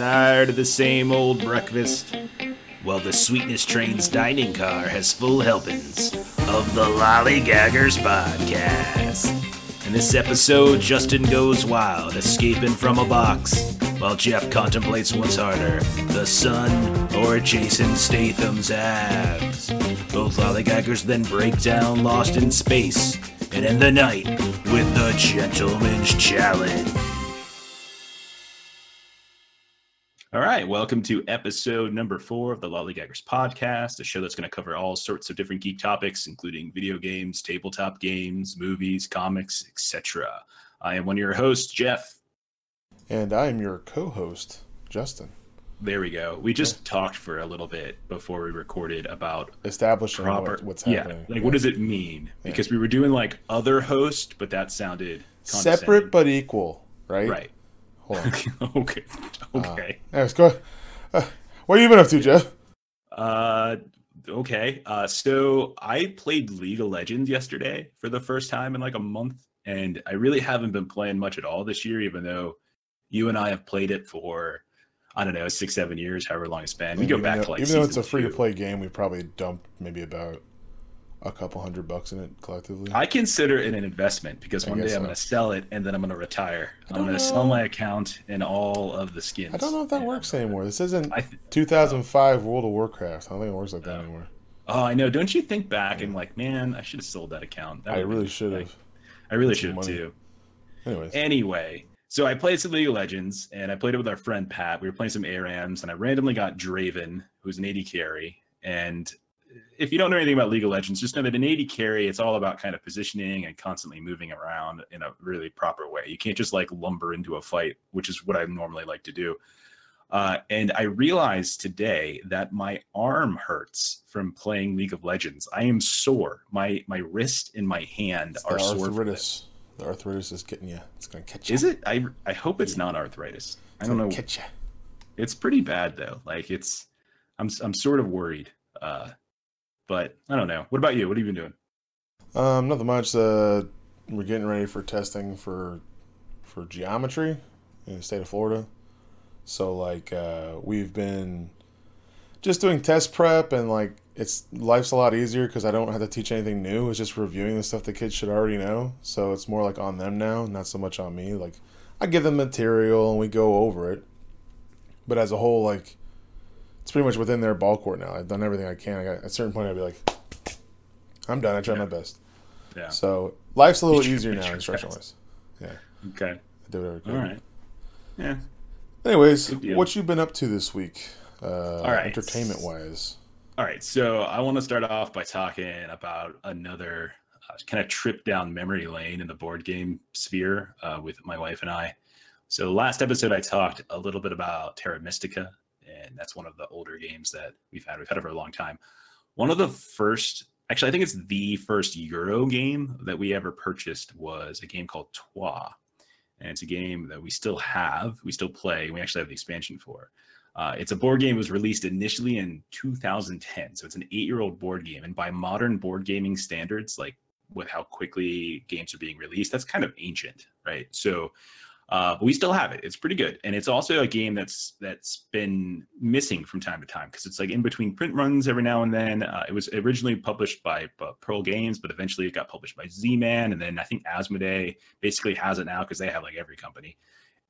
Tired of the same old breakfast? Well, the Sweetness Train's dining car has full helpings of the Lollygaggers podcast. In this episode, Justin goes wild, escaping from a box, while Jeff contemplates what's harder, the sun or Jason Statham's abs. Both Lollygaggers then break down Lost in Space and end the night with the Gentleman's Challenge. All right, welcome to episode number four of the Lollygaggers podcast, a show that's going to cover all sorts of different geek topics, including video games, tabletop games, movies, comics, etc. I am one of your hosts, Jeff. And I am your co host, Justin. There we go. We just yeah. talked for a little bit before we recorded about establishing proper, what, what's happening. Yeah, like yeah. what does it mean? Because we were doing like other host, but that sounded separate but equal, right? Right. okay. Okay. Uh, anyways, go. Uh, what have you been up to, Jeff? Uh, okay. Uh, so I played League of Legends yesterday for the first time in like a month, and I really haven't been playing much at all this year, even though you and I have played it for I don't know six, seven years, however long it's been. We go back though, to like even though it's a free to play game, we probably dumped maybe about a couple hundred bucks in it collectively? I consider it an investment because one day. I'm going to sell it and then I'm going to retire. I'm going to sell my account and all of the skins. I don't know if that works anymore. This isn't th- 2005 World of Warcraft. I don't think it works like that anymore. Oh, I know. Don't you think back and like, man, I should have sold that account. That I really should have. I really should have too. Anyways. Anyway, so I played some League of Legends and I played it with our friend Pat. We were playing some ARAMs and I randomly got Draven, who's an AD carry, and if you don't know anything about League of Legends, just know that in AD carry, it's all about kind of positioning and constantly moving around in a really proper way. You can't just like lumber into a fight, which is what I normally like to do. Uh, and I realized today that my arm hurts from playing League of Legends. I am sore. My my wrist and my hand it's are sore. Arthritis. The arthritis is getting you. It's gonna catch you. Is it? I I hope it's not arthritis. It's I don't know. Catch you. It's pretty bad though. Like it's. I'm I'm sort of worried. Uh, but I don't know. What about you? What have you been doing? Um, nothing much. Uh, we're getting ready for testing for for geometry in the state of Florida. So like uh, we've been just doing test prep and like it's life's a lot easier because I don't have to teach anything new. It's just reviewing the stuff the kids should already know. So it's more like on them now, not so much on me. Like I give them material and we go over it. But as a whole, like it's pretty much within their ball court now. I've done everything I can. I got, at a certain point, I'd be like, I'm done. I tried yeah. my best. Yeah. So life's a little easier now, instruction wise. Yeah. Okay. I do whatever I could. All right. Yeah. Anyways, what you been up to this week? Uh, All right. Entertainment wise. All right. So I want to start off by talking about another uh, kind of trip down memory lane in the board game sphere uh, with my wife and I. So last episode, I talked a little bit about Terra Mystica, and that's one of the older games that we've had. We've had it for a long time. One of the first, actually, I think it's the first Euro game that we ever purchased was a game called Troyes, and it's a game that we still have, we still play. We actually have the expansion for. Uh, it's a board game. It was released initially in 2010, so it's an eight-year-old board game. And by modern board gaming standards, like with how quickly games are being released, that's kind of ancient, right? So uh, but we still have it. It's pretty good, and it's also a game that's that's been missing from time to time because it's like in between print runs every now and then. Uh, it was originally published by uh, Pearl Games, but eventually it got published by Z-Man, and then I think Asmodee basically has it now because they have like every company,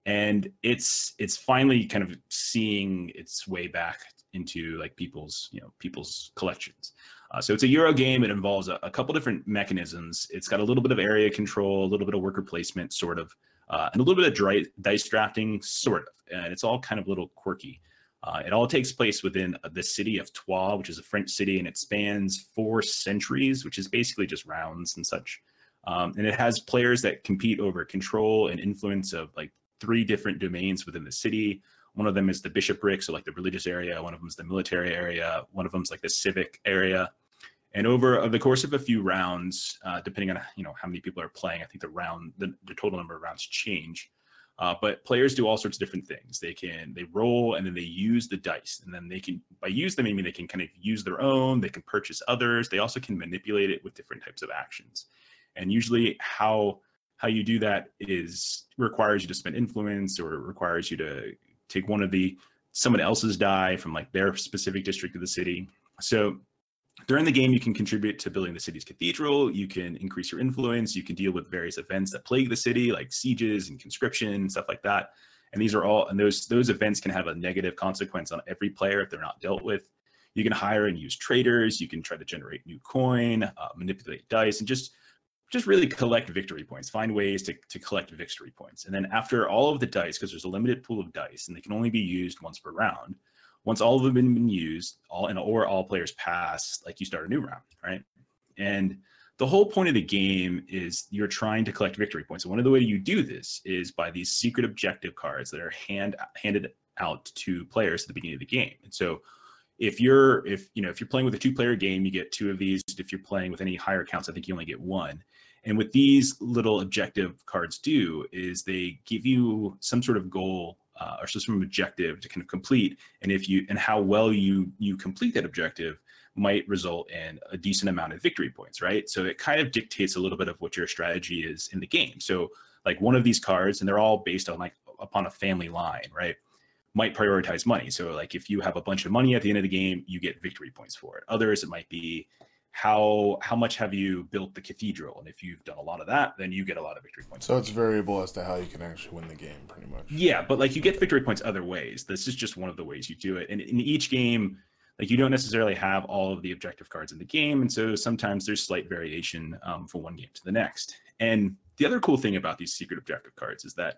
and it's it's finally kind of seeing its way back into like people's you know people's collections. Uh, so it's a Euro game. It involves a, a couple different mechanisms. It's got a little bit of area control, a little bit of worker placement, sort of uh, and a little bit of dry, dice drafting, sort of. And it's all kind of a little quirky. Uh, it all takes place within the city of Troyes, which is a French city, and it spans four centuries, which is basically just rounds and such. Um, and it has players that compete over control and influence of like three different domains within the city. One of them is the bishopric, so like the religious area. One of them is the military area. One of them is like the civic area. And over the course of a few rounds, uh, depending on you know how many people are playing, I think the round the, the total number of rounds change. Uh, but players do all sorts of different things. They can they roll and then they use the dice, and then they can by use them, I mean they can kind of use their own. They can purchase others. They also can manipulate it with different types of actions. And usually, how how you do that is requires you to spend influence or requires you to take one of the someone else's die from like their specific district of the city. So during the game, you can contribute to building the city's cathedral. You can increase your influence. You can deal with various events that plague the city, like sieges and conscription and stuff like that. And these are all, and those those events can have a negative consequence on every player if they're not dealt with. You can hire and use traders. You can try to generate new coin, uh, manipulate dice, and just just really collect victory points. Find ways to to collect victory points. And then after all of the dice, because there's a limited pool of dice, and they can only be used once per round once all of them have been used, all and or all players pass, like you start a new round, right? And the whole point of the game is you're trying to collect victory points. And one of the way you do this is by these secret objective cards that are hand handed out to players at the beginning of the game. And so if you're if you know if you're playing with a two player game, you get two of these. If you're playing with any higher counts, I think you only get one. And what these little objective cards do is they give you some sort of goal uh, or some objective to kind of complete. And if you and how well you you complete that objective might result in a decent amount of victory points right? So it kind of dictates a little bit of what your strategy is in the game. So like one of these cards and they're all based on like upon a family line right might prioritize money. So like if you have a bunch of money at the end of the game you get victory points for it. Others it might be how how much have you built the cathedral? And if you've done a lot of that then you get a lot of victory points. So it's variable as to how you can actually win the game pretty much. Yeah but like you get victory points other ways. This is just one of the ways you do it. And in each game like you don't necessarily have all of the objective cards in the game. And so sometimes there's slight variation um, from one game to the next. And the other cool thing about these secret objective cards is that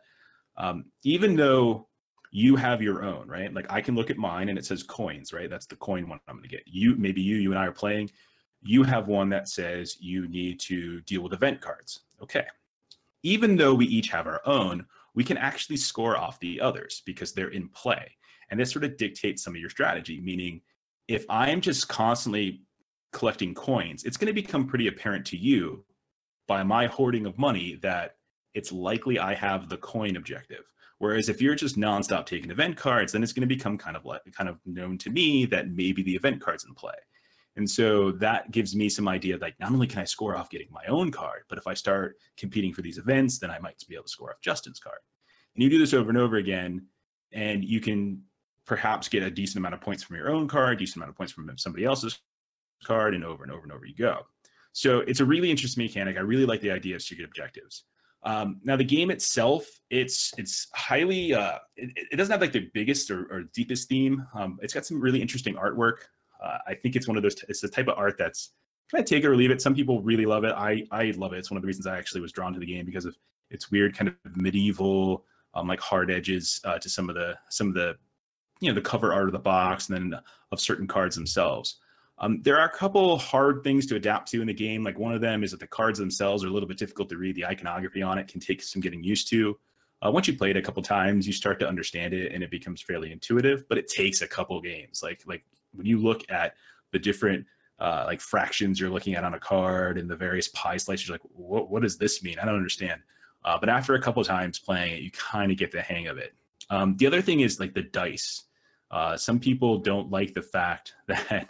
um, even though you have your own right? Like i can look at mine and it says coins right? That's the coin one i'm going to get. You maybe you you and i are playing you have one that says you need to deal with event cards. Okay. Even though we each have our own, we can actually score off the others because they're in play. And this sort of dictates some of your strategy, meaning if I'm just constantly collecting coins, it's going to become pretty apparent to you by my hoarding of money that it's likely I have the coin objective. Whereas if you're just nonstop taking event cards, then it's going to become kind of like kind of known to me that maybe the event cards in play. And so that gives me some idea like not only can I score off getting my own card, but if I start competing for these events, then I might be able to score off Justin's card. And you do this over and over again, and you can perhaps get a decent amount of points from your own card, decent amount of points from somebody else's card, and over and over and over you go. So it's a really interesting mechanic. I really like the idea of secret objectives. Um, now the game itself, it's it's highly uh, it, it, doesn't have like the biggest or, or deepest theme. Um, it's got some really interesting artwork. Uh, I think it's one of those. It's the type of art that's kind of take it or leave it. Some people really love it. I I love it. It's one of the reasons I actually was drawn to the game because of its weird kind of medieval, um, like hard edges uh, to some of the some of the you know the cover art of the box and then of certain cards themselves. Um, there are a couple hard things to adapt to in the game. Like one of them is that the cards themselves are a little bit difficult to read. The iconography on it can take some getting used to. Uh, once you play it a couple times, you start to understand it and it becomes fairly intuitive. But it takes a couple games. Like like when you look at the different uh, like fractions you're looking at on a card and the various pie slices, you're like, what, what does this mean? I don't understand. Uh, but after a couple times playing it, you kind of get the hang of it. Um, the other thing is like the dice. Uh, some people don't like the fact that,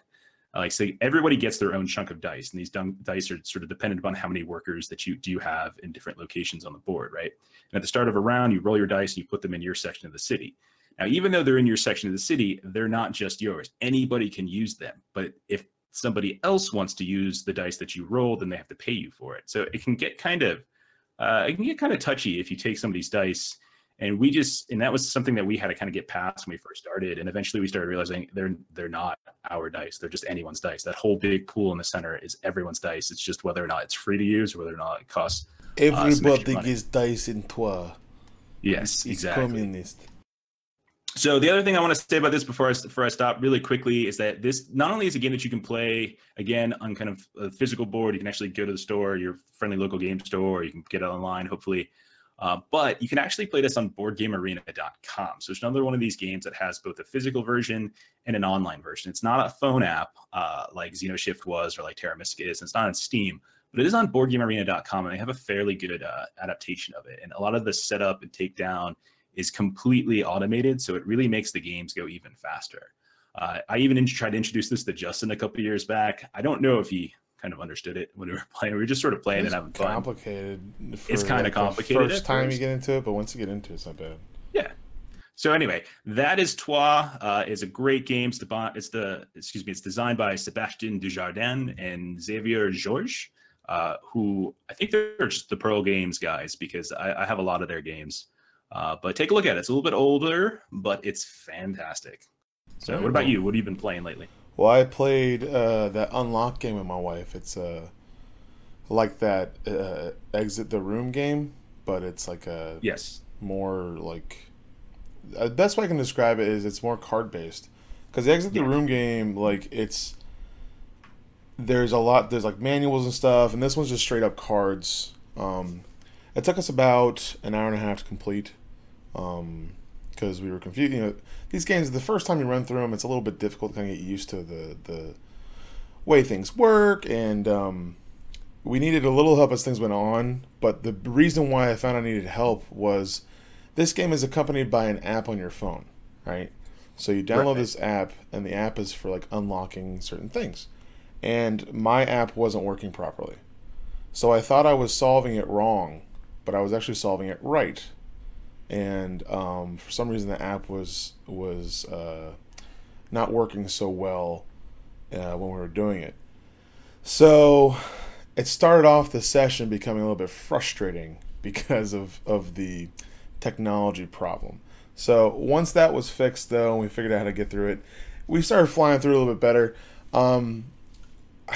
like, say, everybody gets their own chunk of dice, and these dice are sort of dependent upon how many workers that you do have in different locations on the board, right? And at the start of a round, you roll your dice and you put them in your section of the city. Now, even though they're in your section of the city, they're not just yours. Anybody can use them. But if somebody else wants to use the dice that you roll, then they have to pay you for it. So it can get kind of uh, it can get kind of touchy if you take somebody's dice. And we just and that was something that we had to kind of get past when we first started. And eventually we started realizing they're they're not our dice. They're just anyone's dice. That whole big pool in the center is everyone's dice. It's just whether or not it's free to use or whether or not it costs. Everybody uh, gives dice in Troyes. Yes, it's, exactly. Communist. So the other thing I want to say about this before I, before I stop really quickly is that this not only is a game that you can play again on kind of a physical board, you can actually go to the store, your friendly local game store, or you can get it online, hopefully. Uh, but you can actually play this on boardgamearena.com. So it's another one of these games that has both a physical version and an online version. It's not a phone app uh, like Xenoshift was or like Terra Mystica is. It's not on Steam, but it is on boardgamearena.com and they have a fairly good uh, adaptation of it. And a lot of the setup and takedown is completely automated, so it really makes the games go even faster. Uh, I even in- tried to introduce this to Justin a couple years back. I don't know if he kind of understood it when we were playing. We were just sort of playing it's and having fun. Complicated. It's kind like of complicated. First time you get into it, but once you get into it, it's not bad. Yeah. So anyway, that is Troyes. Uh, it's a great game. It's the, it's the excuse me. It's designed by Sebastien Dujardin and Xavier Georges, uh, who I think they're just the Pearl Games guys because I, I have a lot of their games. Uh, but take a look at it. It's a little bit older, but it's fantastic. So, what about you? What have you been playing lately? Well, I played uh, that unlock game with my wife. It's uh, like that uh, exit the room game, but it's like a yes more like the best way I can describe it is it's more card based because the exit the room game like it's there's a lot there's like manuals and stuff and this one's just straight up cards um, it took us about an hour and a half to complete because um, we were confused you know these games the first time you run through them it's a little bit difficult to kind of get used to the the way things work and um, we needed a little help as things went on but the reason why i found i needed help was this game is accompanied by an app on your phone, right? So you download right. this app, and the app is for like unlocking certain things. And my app wasn't working properly. So I thought I was solving it wrong, but I was actually solving it right. And um, for some reason, the app was was uh, not working so well uh, when we were doing it. So it started off the session becoming a little bit frustrating because of of the technology problem. So once that was fixed, though, and we figured out how to get through it, we started flying through a little bit better. Um,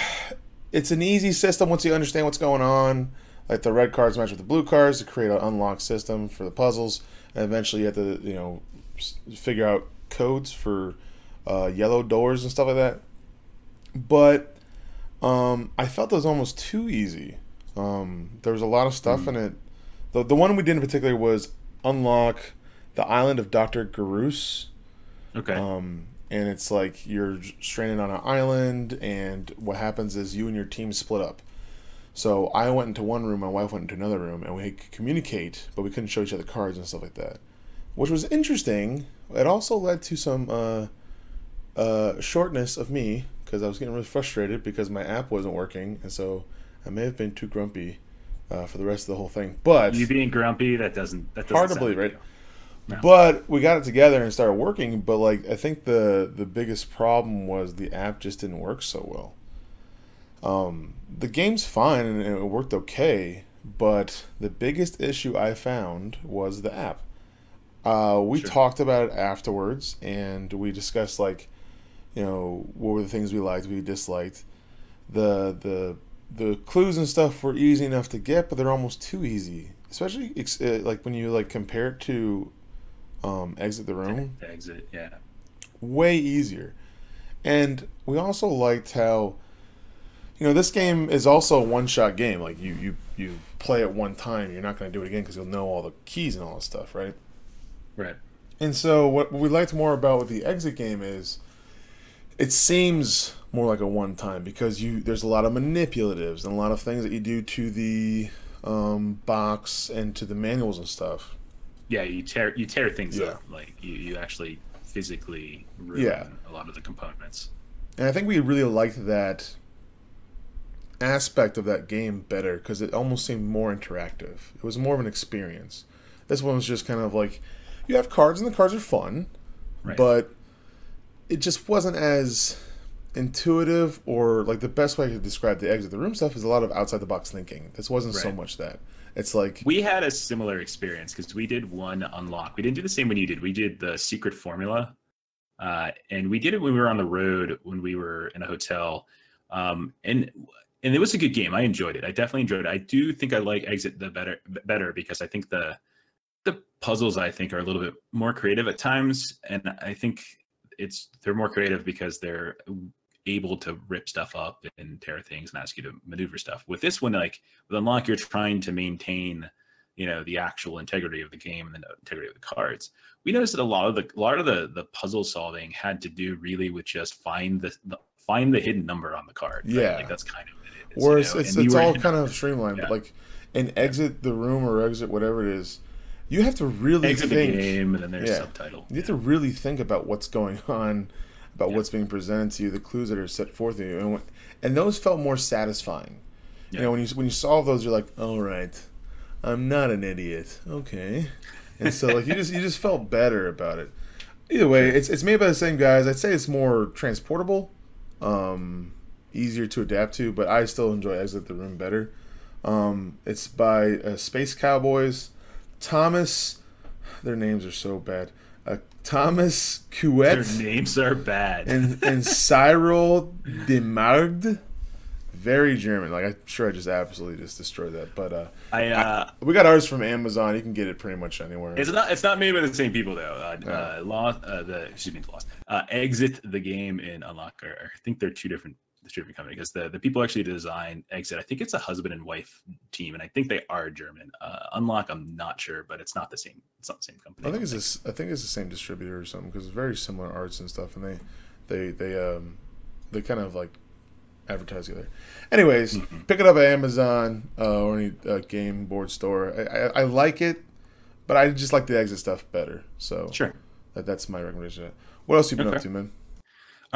it's an easy system once you understand what's going on. Like the red cards match with the blue cards to create an unlock system for the puzzles, and eventually you have to, you know, figure out codes for uh, yellow doors and stuff like that. But um, I felt it was almost too easy. Um, there was a lot of stuff mm. in it. The, the one we did in particular was unlock the island of Doctor Goorse. Okay. Um, and it's like you're stranded on an island, and what happens is you and your team split up. So I went into one room, my wife went into another room, and we could communicate, but we couldn't show each other cards and stuff like that, which was interesting. It also led to some uh, uh, shortness of me because I was getting really frustrated because my app wasn't working, and so I may have been too grumpy uh, for the rest of the whole thing. But you being grumpy, that doesn't that doesn't hard to believe, right? No. But we got it together and started working. But like I think the the biggest problem was the app just didn't work so well. Um, the game's fine and it worked okay, but the biggest issue I found was the app. Uh, we sure. talked about it afterwards, and we discussed like, you know, what were the things we liked, we disliked. The the the clues and stuff were easy enough to get, but they're almost too easy. Especially uh, like when you like compare it to um, exit the room. Exit, yeah. Way easier, and we also liked how you know this game is also a one-shot game. Like you you you play it one time, you're not going to do it again because you'll know all the keys and all this stuff, right? Right. And so what we liked more about with the exit game is it seems more like a one time because you there's a lot of manipulatives and a lot of things that you do to the um, box and to the manuals and stuff. Yeah, you tear you tear things yeah. up. Like you, you actually physically ruin yeah. a lot of the components. And I think we really liked that aspect of that game better because it almost seemed more interactive. It was more of an experience. This one was just kind of like you have cards and the cards are fun, right. but it just wasn't as intuitive or like the best way to describe the exit the room stuff is a lot of outside the box thinking. This wasn't right. so much that. It's like we had a similar experience because we did one unlock. We didn't do the same when you did. We did the secret formula, uh, and we did it when we were on the road when we were in a hotel, um, and and it was a good game. I enjoyed it. I definitely enjoyed it. I do think I like exit the better better because I think the the puzzles I think are a little bit more creative at times, and I think it's they're more creative because they're able to rip stuff up and tear things and ask you to maneuver stuff. With this one, like with unlock, you're trying to maintain, you know, the actual integrity of the game and the integrity of the cards. We noticed that a lot of the a lot of the the puzzle solving had to do really with just find the, the find the hidden number on the card. Right? Yeah, like that's kind of. Whereas you know? it's, it's all kind of streamlined, yeah. but like and exit the room or exit whatever it is you have to really Exit think. The game, and then there's yeah, subtitle. You have to really think about what's going on, about what's being presented to you, the clues that are set forth to you, and, and those felt more satisfying. Yeah. You know, when you when you solve those, you're like, all right, I'm not an idiot. Okay. and so like you just you just felt better about it. Either way, it's it's made by the same guys. I'd say it's more transportable, um, easier to adapt to, but I still enjoy Exit the Room better. Um, it's by uh, Space Cowboys. Thomas, their names are so bad. Uh, Thomas Cauët. Their names are bad. and and Cyril Demaegd. Very German. Like I'm sure I just absolutely just destroyed that. But uh, I, uh, we got ours from Amazon. You can get it pretty much anywhere. it's not it's not made by the same people though. Uh, uh, lost uh, the excuse me, lost. Uh, exit the game and unlock. Or, I think they're two different two different companies because the the people actually design exit. I think it's a husband and wife team, and I think they are German. Uh, unlock, I'm not sure, but it's not the same. It's not the same company. I think it's this. I think it's the same distributor or something because it's very similar arts and stuff, and they they they um they kind of like advertise together. Anyways, Mm-hmm. pick it up at Amazon uh, or any uh, game board store. I, I, I like it, but I just like the exit stuff better. So sure. that, that's my recommendation. What else you been up to, man?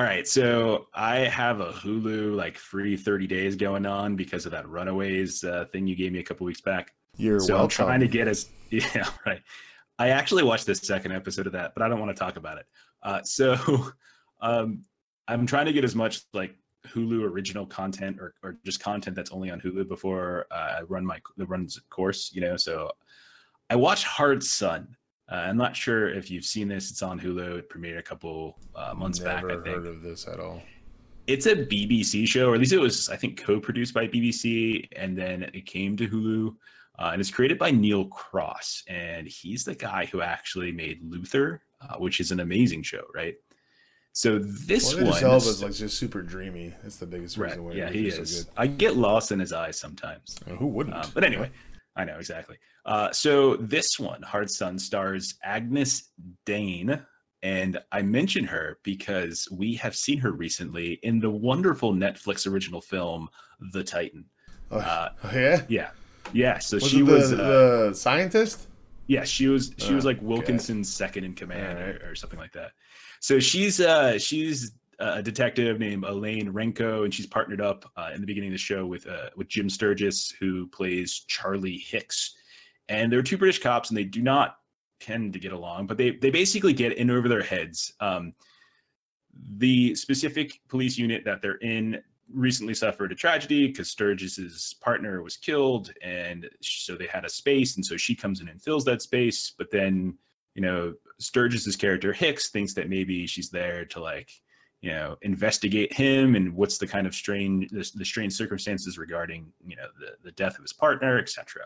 All right, so I have a Hulu like free 30 days going on because of that Runaways uh, thing you gave me a couple weeks back. You're so welcome. I'm trying to get as Yeah, right. I actually watched the second episode of that, but I don't want to talk about it. Uh, so um, I'm trying to get as much like Hulu original content or, or just content that's only on Hulu before uh, I run my the runs course. You know, so I watched Hard Sun. Uh, I'm not sure if you've seen this. It's on Hulu. It premiered a couple uh, months Never back. I think Never heard of this at all. it's a BBC show, or at least it was, I think, co-produced by BBC, and then it came to Hulu, uh, and it's created by Neil Cross, and he's the guy who actually made Luther, uh, which is an amazing show, right? So this Well, one, Elba's like just super dreamy. That's the biggest right? reason why Yeah, he so is. good. I get lost in his eyes sometimes. Who wouldn't? Um, but anyway, I know exactly. Uh, so this one, Hard Sun, stars Agyness Deyn, and I mention her because we have seen her recently in the wonderful Netflix original film The Titan. Oh, Uh, oh, yeah. yeah, yeah. So Was she the, was, uh, the scientist? yeah, she was she was Oh, like okay. Wilkinson's second in command Alright. or, or something like that. So she's uh she's a detective named Elaine Renko, and she's partnered up uh, in the beginning of the show with uh, with Jim Sturgess, who plays Charlie Hicks. And they're two British cops, and they do not tend to get along, but they they basically get in over their heads. Um, the specific police unit that they're in recently suffered a tragedy because Sturgess's partner was killed, and so they had a space, and so she comes in and fills that space. But then, you know, Sturgess's character Hicks thinks that maybe she's there to like, you know, investigate him and what's the kind of strange the, the strange circumstances regarding you know the the death of his partner, etc.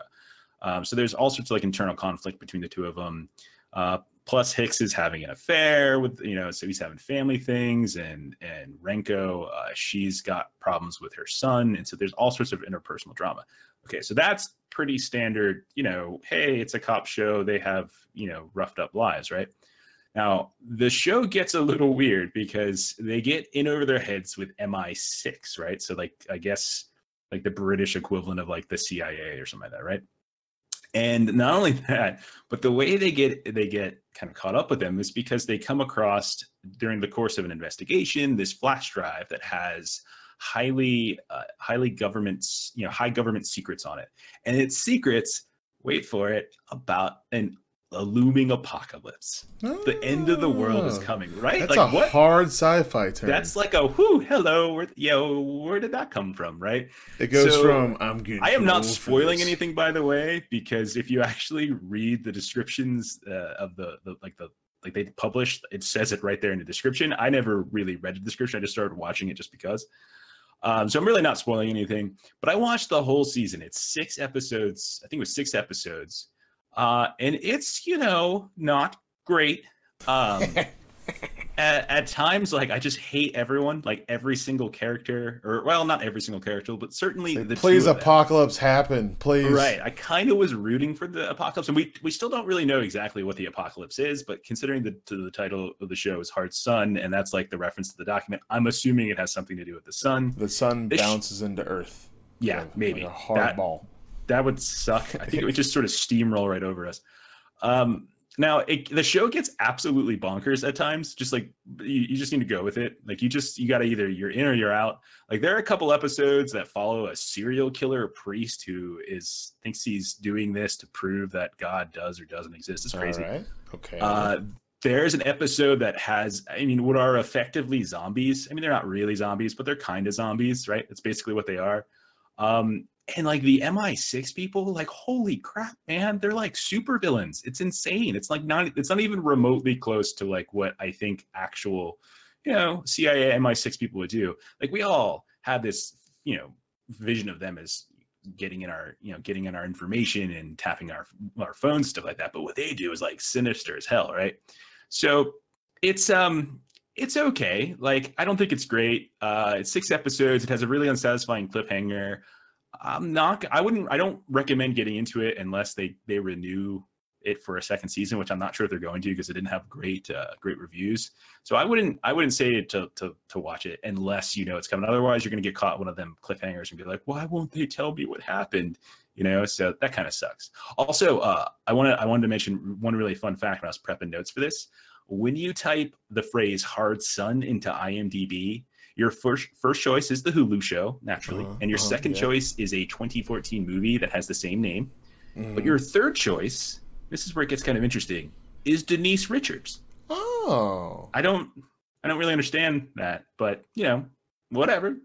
Um, so there's all sorts of like internal conflict between the two of them. Uh, plus Hicks is having an affair with you know, so he's having family things, and and Renko, uh, she's got problems with her son, and so there's all sorts of interpersonal drama. Okay, so that's pretty standard. You know, hey, it's a cop show. They have you know roughed up lives, right? Now the show gets a little weird because they get in over their heads with MI6, right? So like I guess like the British equivalent of like the CIA or something like that, right? And not only that, but the way they get they get kind of caught up with them is because they come across during the course of an investigation this flash drive that has highly uh, highly governments you know high government secrets on it, and it's secrets. Wait for it about an a looming apocalypse. The end of the world is Oh, coming, right? That's like a what? hard sci-fi term. That's like a whoo, hello, where, yo, where did that come from, right? it goes so, from I'm getting. I am not spoiling this." anything, by the way, because if you actually read the descriptions uh, of the, the like the like they published, it says it right there in the description. I never really read the description; I just started watching it just because. Um, so I'm really not spoiling anything, but I watched the whole season. It's six episodes. I think it was six episodes, uh, and it's you know not great. Um, at, at times like i just hate everyone like every single character or well not every single character but certainly Like, the please, two of them. apocalypse happen, please. right i kind of was rooting for the apocalypse and we we still don't really know exactly what the apocalypse is but considering the to the title of the show is hard sun and that's like the reference to the document i'm assuming it has something to do with the sun The sun This sh- bounces into Earth. yeah Like- maybe like a hard That- ball. That would suck. I think it would just sort of steamroll right over us. Um, now it, the show gets absolutely bonkers at times. Just like you, you just need to go with it. Like you just you got to either you're in or you're out. Like there are a couple episodes that follow a serial killer priest who is thinks he's doing this to prove that God does or doesn't exist. It's crazy. Okay. Uh, there's an episode that has, I mean, what are effectively zombies. I mean, they're not really zombies, but they're kind of zombies, right? That's basically what they are. Um, and like the MI6 people, like holy crap, man, they're like super villains. It's insane. It's like not it's not even remotely close to like what I think actual, you know, CIA MI6 people would do. Like we all have this, you know, vision of them as getting in our, you know, getting in our information and tapping our our phones, stuff like that. But what they do is like sinister as hell, right? So it's um it's okay. Like I don't think it's great. Uh it's six episodes. It has a really unsatisfying cliffhanger. I'm not. I wouldn't. I don't recommend getting into it unless they they renew it for a second season, which I'm not sure if they're going to because it didn't have great uh, great reviews. So I wouldn't I wouldn't say to to to watch it unless you know it's coming. Otherwise, you're going to get caught one of them cliffhangers and be like, why won't they tell me what happened? You know, so that kind of sucks. Also, uh, I want I wanted to mention one really fun fact when I was prepping notes for this. When you type the phrase "hard sun" into IMDb, your first first choice is the Hulu show, naturally, uh, and your uh, second yeah. choice is a 2014 movie that has the same name. Mm. But your third choice, this is where it gets kind of interesting, is Denise Richards. Oh, I don't, I don't really understand that, but you know, whatever.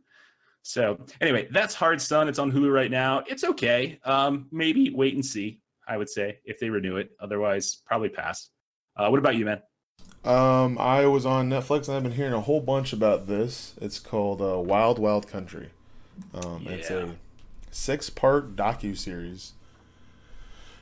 So anyway, that's Hard Sun. It's on Hulu right now. It's okay. Um, maybe wait and see. I would say if they renew it. Otherwise, probably pass. Uh, what about you, man? Um, I was on Netflix and I've been hearing a whole bunch about this. It's called uh, Wild Wild Country. Um, yeah. It's a six-part docu series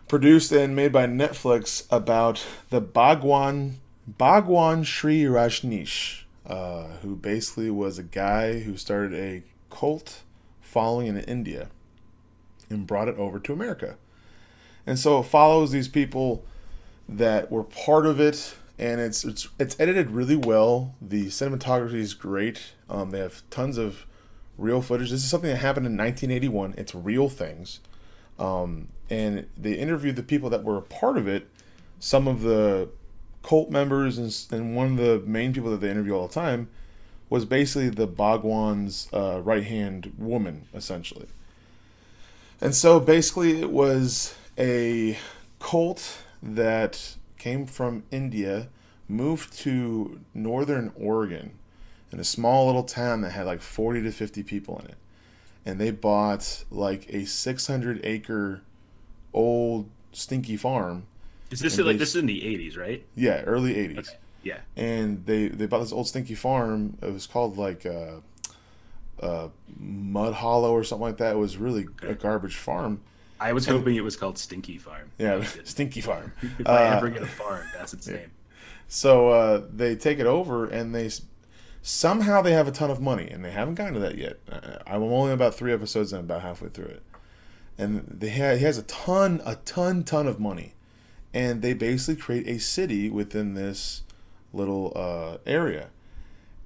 produced and made by Netflix about the Bhagwan Bhagwan Sri Rajneesh, uh, who basically was a guy who started a cult following in India and brought it over to America. And so it follows these people that were part of it and it's it's it's edited really well. The cinematography is great. Um, they have tons of real footage. This is something that happened in 1981. It's real things, um, and they interviewed the people that were a part of it. Some of the cult members and, and one of the main people that they interview all the time was basically the Bhagwan's uh, right hand woman, essentially. And so basically, it was a cult that came from India, moved to northern Oregon in a small little town that had like 40 to 50 people in it. And they bought like a 600 acre old stinky farm. Is this like they, this is in the 80s, right? Yeah, early 80s. Okay. Yeah. And they they bought this old stinky farm. It was called like uh, uh, Mud Hollow or something like that. It was really okay. a garbage farm I was hoping it was called Stinky Farm. Yeah, Stinky Farm. if uh, I ever get a farm, that's its name. So uh, they take it over, and they somehow they have a ton of money, and they haven't gotten to that yet. Uh, I'm only about three episodes and about halfway through it, and they ha- he has a ton, a ton, ton of money, and they basically create a city within this little uh, area.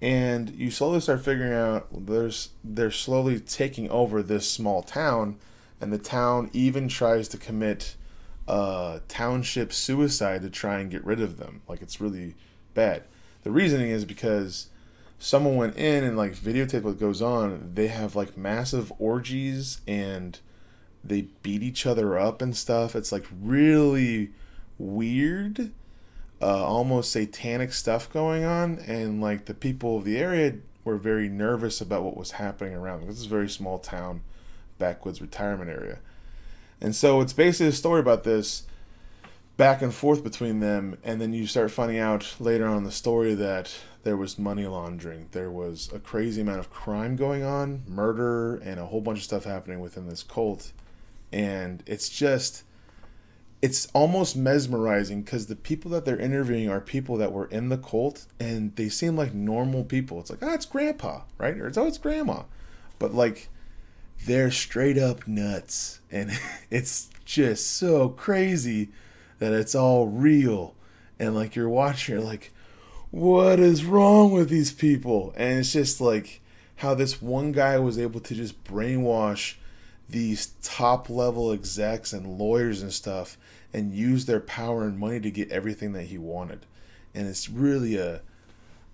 And you slowly start figuring out there's they're slowly taking over this small town and the town even tries to commit uh, township suicide to try and get rid of them. Like it's really bad. The reasoning is because someone went in and like videotaped what goes on. They have like massive orgies and they beat each other up and stuff. It's like really weird, uh, almost satanic stuff going on. And like the people of the area were very nervous about what was happening around. This is a very small town backwoods retirement area. And so it's basically a story about this back and forth between them, and then you start finding out later on the story that there was money laundering, there was a crazy amount of crime going on, murder, and a whole bunch of stuff happening within this cult. And it's just, it's almost mesmerizing because the people that they're interviewing are people that were in the cult and they seem like normal people. It's like, oh, it's grandpa, right? Or it's, oh, it's grandma. But like, they're straight up nuts. And it's just so crazy that it's all real. And like you're watching, you're like, what is wrong with these people? And it's just like how this one guy was able to just brainwash these top level execs and lawyers and stuff and use their power and money to get everything that he wanted. And it's really a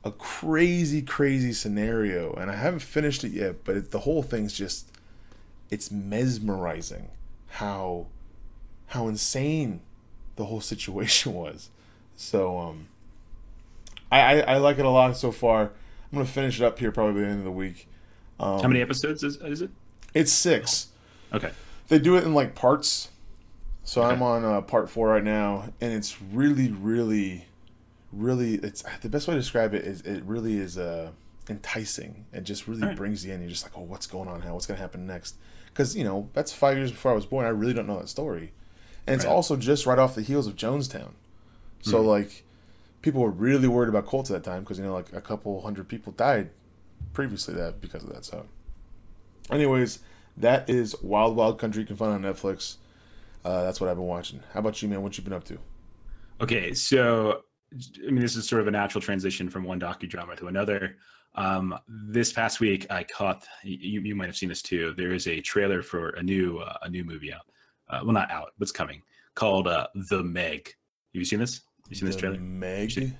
a crazy, crazy scenario. And I haven't finished it yet, but it, the whole thing's just it's mesmerizing how how insane the whole situation was. So um I, I, I like it a lot so far. I'm gonna finish it up here probably by the end of the week. Um, How many episodes is, is it? It's six. Okay. They do it in like parts. So Okay. I'm on uh, part four right now, and it's really, really, really. It's the best way to describe it is it really is uh, enticing. It just really Alright. brings you in. You're just like, oh, what's going on now? What's gonna happen next? Because you know that's five years before I was born. I really don't know that story, and it's Right. also just right off the heels of Jonestown. So Mhm. like, people were really worried about cults at that time because you know like a couple hundred people died previously that because of that. So, anyways, that is Wild Wild Country. You can find on Netflix. Uh, that's what I've been watching. How about you, man? What you been up to? Okay, so I mean, this is sort of a natural transition from one docudrama to another. Um, this past week, I caught. You, you might have seen this too. There is a trailer for a new uh, a new movie out. Uh, well, not out, but it's coming. Called uh, The Meg. Have you seen this? You seen this trailer? The? Meg?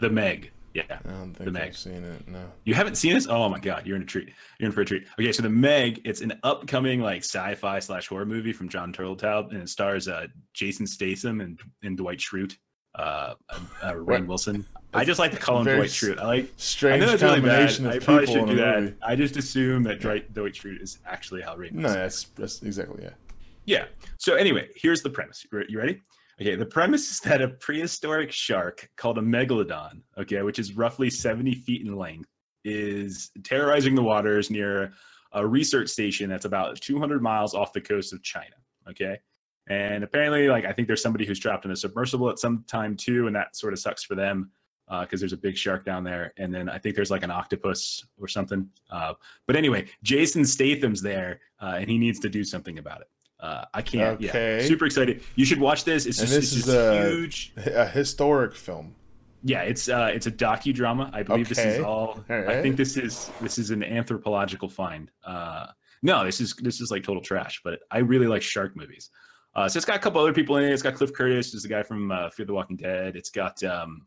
The Meg. Yeah. I don't think The Meg. I've seen it. No. You haven't seen this? Oh my god, you're in a treat. You're in for a treat. Okay, so the Meg, it's an upcoming like sci-fi slash horror movie from John Turteltaub, and it stars uh, Jason Statham and, and Dwight Schrute, uh, uh, uh, What? Wilson. I just like to call him Very Dwight Schrute. I like. I Strange know it's really bad. combination I of probably people should do that. movie. I just assume that Dwight, Dwight Schrute is actually how Rainn. No, Wilson that's, that's exactly yeah. yeah. So anyway, here's the premise. You ready? Okay. The premise is that a prehistoric shark called a megalodon, okay, which is roughly 70 feet in length, is terrorizing the waters near a research station that's about 200 miles off the coast of China. Okay. And apparently, like, I think there's somebody who's trapped in a submersible at some time too, and that sort of sucks for them because there's a big shark down there. And then I think there's like an octopus or something. Uh, but anyway, Jason Statham's there, uh, and he needs to do something about it. Uh, I can't. Okay. Yeah, super excited. You should watch this. It's And just, this it's is a- huge. A historic film. Yeah, it's uh, it's a docudrama. I believe this is Okay. all. I think this is this is an anthropological find. Uh, no, this is this is like total trash. But I really like shark movies. Uh, so it's got a couple other people in it. It's got Cliff Curtis, who's the guy from uh, Fear the Walking Dead. It's got um,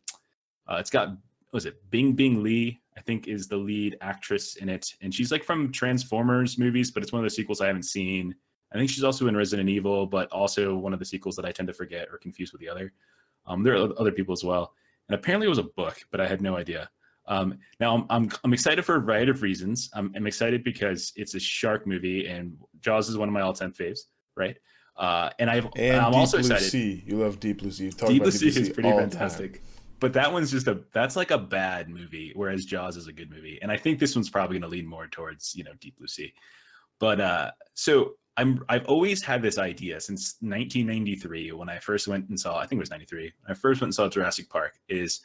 uh, it's got what was it Bingbing Li? I think is the lead actress in it, and she's like from Transformers movies, but it's one of the sequels I haven't seen. I think she's also in Resident Evil, but also one of the sequels that I tend to forget or confuse with the other. Um, there are other people as well, and apparently it was a book, but I had no idea. Um, now I'm, I'm I'm excited for a variety of reasons. I'm, I'm excited because it's a shark movie, and Jaws is one of my all-time faves, right? Uh, and I've And I'm Deep also Blue excited. Sea. You love Deep Blue Sea. You've talked Deep Blue Sea is pretty the time. fantastic. But that one's just a that's like a bad movie, whereas Jaws is a good movie. And I think this one's probably gonna lean more towards, you know, Deep Blue Sea. But uh so I'm I've always had this idea since 1993 when I first went and saw I think it was 93. I first went and saw Jurassic Park is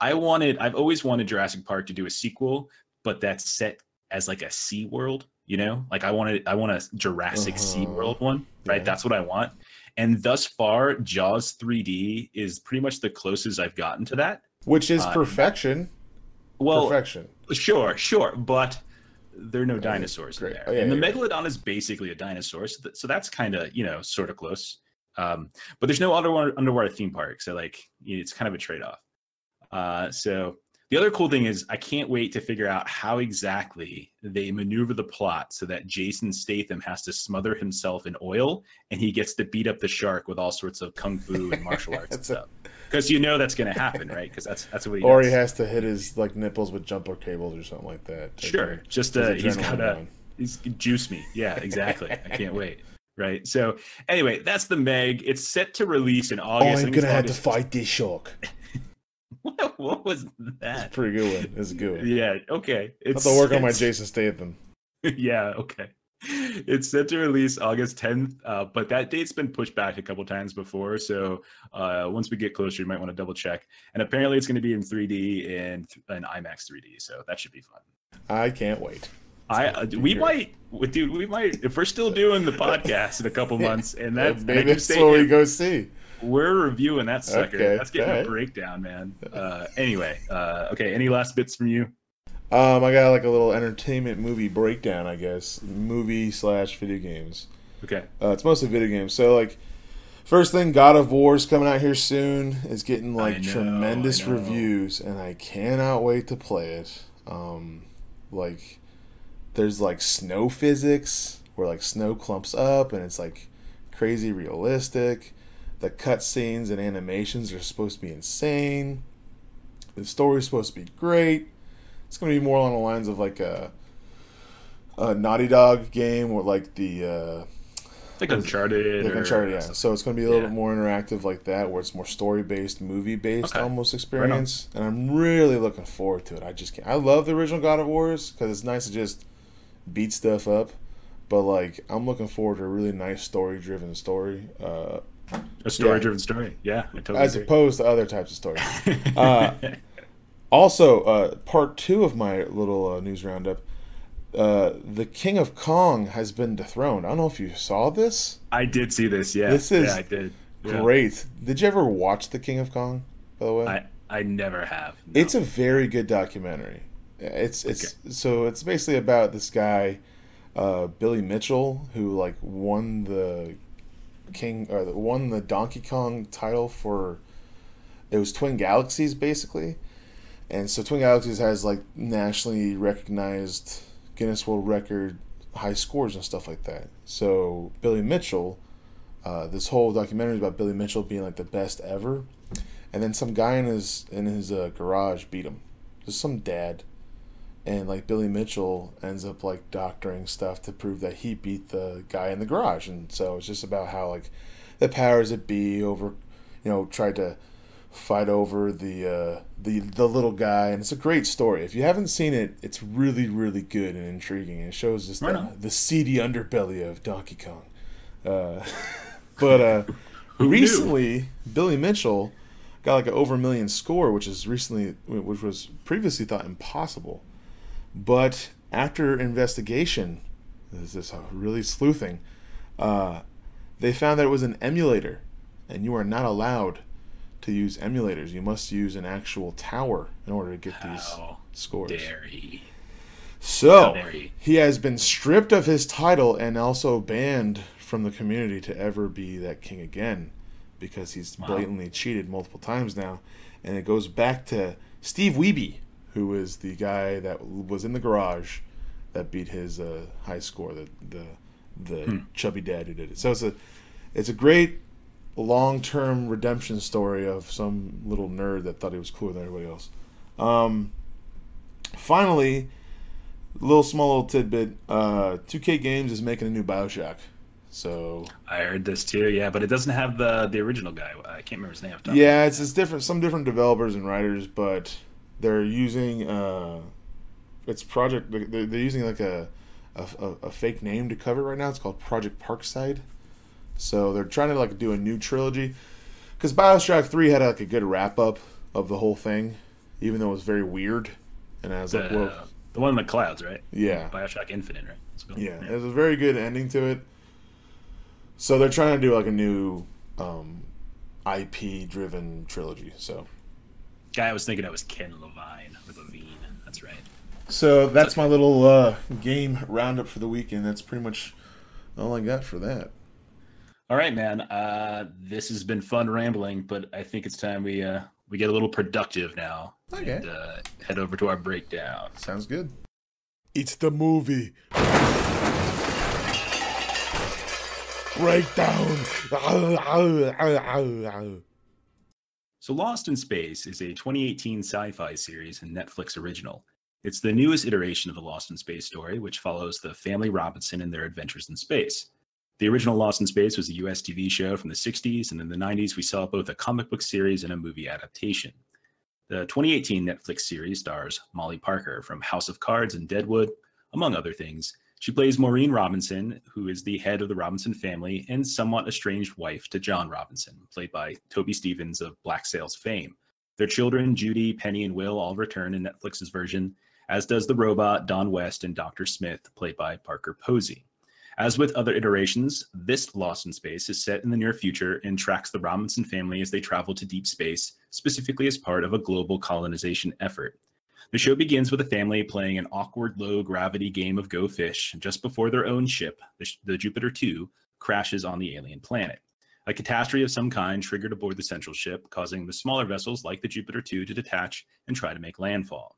I wanted I've always wanted Jurassic Park to do a sequel, but that's set as like a Sea World, you know? Like I wanted I want a Jurassic Sea Uh-huh. World one, right? Yeah. That's what I want. And thus far, Jaws 3D is pretty much the closest I've gotten to that. Which is Uh, perfection. Well, perfection. sure, sure, but there are no dinosaurs in there. Oh, yeah, and the yeah, megalodon is basically a dinosaur, so, so that's kind of you know sort of close. Um, but there's no underwater underwater theme park, so like it's kind of a trade off. Uh, so the other cool thing is I can't wait to figure out how exactly they maneuver the plot so that Jason Statham has to smother himself in oil and he gets to beat up the shark with all sorts of kung fu and martial arts and stuff. Because you know that's going to happen, right? Because that's that's what he Or does. he has to hit his like nipples with jumper cables or something like that. to Sure, just uh, he's got going. he's juice me. Yeah, exactly. I can't wait. Right. So anyway, that's the Meg. It's set to release in August. I'm gonna have to fight this shark. What, what was It's a that? pretty good one. It's good one. Yeah. Okay. I have It's to work on my Jason Statham. yeah. Okay. It's set to release August 10th, uh, but that date's been pushed back a couple times before. So uh, once we get closer, you might want to double check. And apparently, it's going to be in 3D and an IMAX 3D. So that should be fun. I can't wait. I uh, we might, dude. We might if we're still doing the podcast in a couple months, and that's maybe that's what we go see. We're reviewing that sucker. Okay, that's getting alright. a breakdown, man. Uh, anyway, uh, okay. Any last bits from you? Um, I got like a little entertainment movie breakdown, I guess. Movie slash video games. Okay. Uh, it's mostly video games. So like, First thing, God of War is coming out here soon. It's getting like know, tremendous reviews, and I cannot wait to play it. Um, like, there's like snow physics where like snow clumps up, and it's like crazy realistic. The cutscenes and animations are supposed to be insane. The story's supposed to be great. It's gonna be more along the lines of like a a Naughty Dog game, or like the uh, Like Uncharted. like Uncharted, yeah. So it's going to be a little Yeah. bit more interactive like that, where it's more story based, movie based Okay. almost experience. and I'm really looking forward to it. I just can't. I love the original God of Wars because it's nice to just beat stuff up. But like, I'm looking forward to a really nice story driven story, uh, A story-driven story. Yeah, I totally as agree. opposed to other types of stories. uh, Also, uh, part two of my little uh, news roundup. Uh, the King of Kong has been dethroned. I don't know if you saw this. I did see this. Yeah, This is yeah, I did. Yeah. Great. Did you ever watch The King of Kong? By the way, I I never have. no. it's a very good documentary. It's it's so it's basically about this guy, uh, Billy Mitchell, who like won the King or won the Donkey Kong title for. It was Twin Galaxies basically, and so Twin Galaxies has like nationally recognized Guinness World Record high scores and stuff like that. So Billy Mitchell, uh, this whole documentary is about Billy Mitchell being like the best ever, and then some guy in his in his uh, garage beat him. Just some dad, and like Billy Mitchell ends up like doctoring stuff to prove that he beat the guy in the garage, and so it's just about how like the powers that be over, you know, tried to fight over the uh, the the little guy, and it's a great story. If you haven't seen it, it's really really good and intriguing. It shows just the, the seedy underbelly of Donkey Kong. Uh, but uh, Who knew? recently, Billy Mitchell got like an over a million score, which is recently, which was previously thought impossible. But after investigation, this is really sleuthing, uh, they found that it was an emulator, and you are not allowed to use emulators. You must use an actual tower in order to get these scores. dare he? So How dare he? he has been stripped of his title and also banned from the community to ever be that king again because he's Wow. blatantly cheated multiple times now. And it goes back to Steve Wiebe, who is the guy that was in the garage that beat his uh, high score, the the the Hmm. chubby dad who did it. So it's a it's a great long term redemption story of some little nerd that thought he was cooler than everybody else. Um, finally, little small little tidbit. Uh, 2K Games is making a new Bioshock. So I heard this too. Yeah, but it doesn't have the the original guy. I can't remember his name. off the top. yeah, it's, it's different. Some different developers and writers, but they're using uh, it's project. They're, they're using like a, a a fake name to cover right now. It's called Project Parkside. So they're trying to like do a new trilogy because Bioshock Three had like a good wrap up of the whole thing, even though it was very weird. And I was The, like, well, the one in the clouds, right? yeah, Bioshock Infinite, right? Called. Yeah, it was a very good ending to it. So they're trying to do like a new um, IP driven trilogy. So Guy I was thinking of was Ken Levine or Levine. That's right. So that's my little uh, game roundup for the weekend. That's pretty much all I got for that. All right, man. Uh, this has been fun rambling, but I think it's time we uh, we get a little productive now Okay. and uh, head over to our breakdown. Sounds good. It's the movie. Breakdown. So, Lost in Space is a 2018 sci fi series and Netflix original. It's the newest iteration of the Lost in Space story, which follows the family Robinson and their adventures in space. The original Lost in Space was a US TV show from the 60s, and in the 90s, we saw both a comic book series and a movie adaptation. The 2018 Netflix series stars Molly Parker from House of Cards and Deadwood, among other things. She plays Maureen Robinson, who is the head of the Robinson family and somewhat estranged wife to John Robinson, played by Toby Stephens of Black Sails fame. Their children, Judy, Penny, and Will, all return in Netflix's version, as does the robot Don West and Dr. Smith, played by Parker Posey. As with other iterations, this Lost in Space is set in the near future and tracks the Robinson family as they travel to deep space, specifically as part of a global colonization effort. The show begins with a family playing an awkward low gravity game of Go Fish just before their own ship, the, the Jupiter 2, crashes on the alien planet. A catastrophe of some kind triggered aboard the central ship, causing the smaller vessels like the Jupiter 2 to detach and try to make landfall.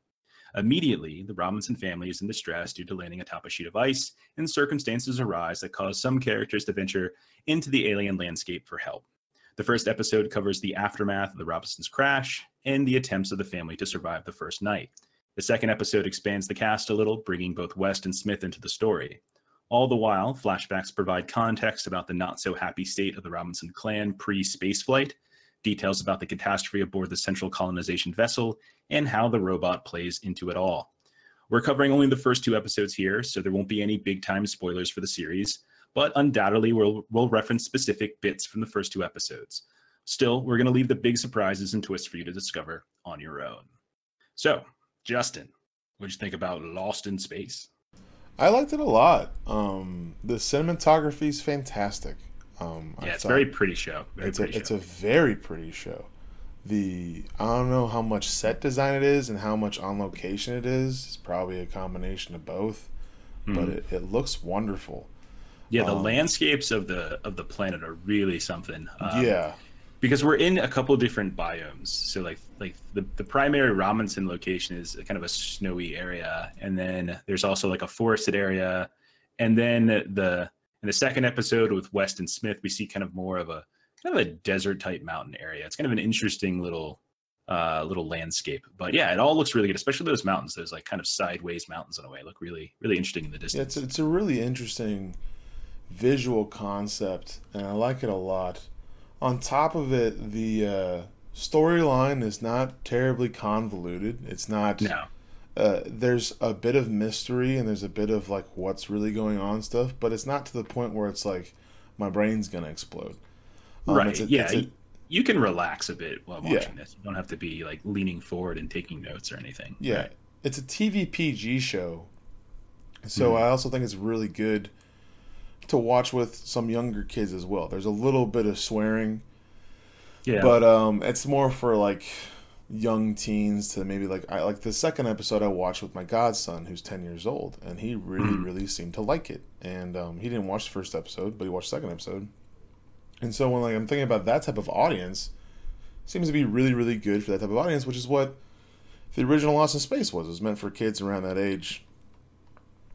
Immediately, the Robinson family is in distress due to landing atop a sheet of ice, and circumstances arise that cause some characters to venture into the alien landscape for help. The first episode covers the aftermath of the Robinsons' crash and the attempts of the family to survive the first night. The second episode expands the cast a little, bringing both West and Smith into the story. All the while, flashbacks provide context about the not so happy state of the Robinson clan pre spaceflight, details about the catastrophe aboard the central colonization vessel, and how the robot plays into it all. We're covering only the first two episodes here, so there won't be any big time spoilers for the series, but undoubtedly we'll, we'll reference specific bits from the first two episodes. Still, we're going to leave the big surprises and twists for you to discover on your own. So, Justin, what'd you think about Lost in Space? I liked it a lot. Um, the cinematography is fantastic. Um, yeah, I it's a very pretty show. Very it's pretty a, show. It's a very pretty show. The I don't know how much set design it is and how much on location it is. It's probably a combination of both, mm-hmm. but it, it looks wonderful. Yeah, the um, landscapes of the of the planet are really something. Um, yeah, because we're in a couple different biomes. So like like the, the primary Robinson location is kind of a snowy area, and then there's also like a forested area, and then the in the second episode with West and Smith, we see kind of more of a kind of a desert type mountain area. It's kind of an interesting little uh, little landscape. But yeah, it all looks really good, especially those mountains. Those like kind of sideways mountains in a way look really really interesting in the distance. Yeah, it's it's a really interesting visual concept, and I like it a lot on top of it, the uh, storyline is not terribly convoluted. It's not. No. Uh, there's a bit of mystery and there's a bit of like what's really going on stuff, but it's not to the point where it's like my brain's gonna explode. Um, right. A, yeah. A, you can relax a bit while watching yeah. this. You don't have to be like leaning forward and taking notes or anything. Yeah. Right? It's a TV PG show, so mm. I also think it's really good to watch with some younger kids as well. There's a little bit of swearing. Yeah. But um it's more for like young teens to maybe like I like the second episode I watched with my godson who's 10 years old and he really mm. really seemed to like it. And um he didn't watch the first episode, but he watched the second episode. And so when like I'm thinking about that type of audience, seems to be really really good for that type of audience, which is what the original Lost in Space was. It was meant for kids around that age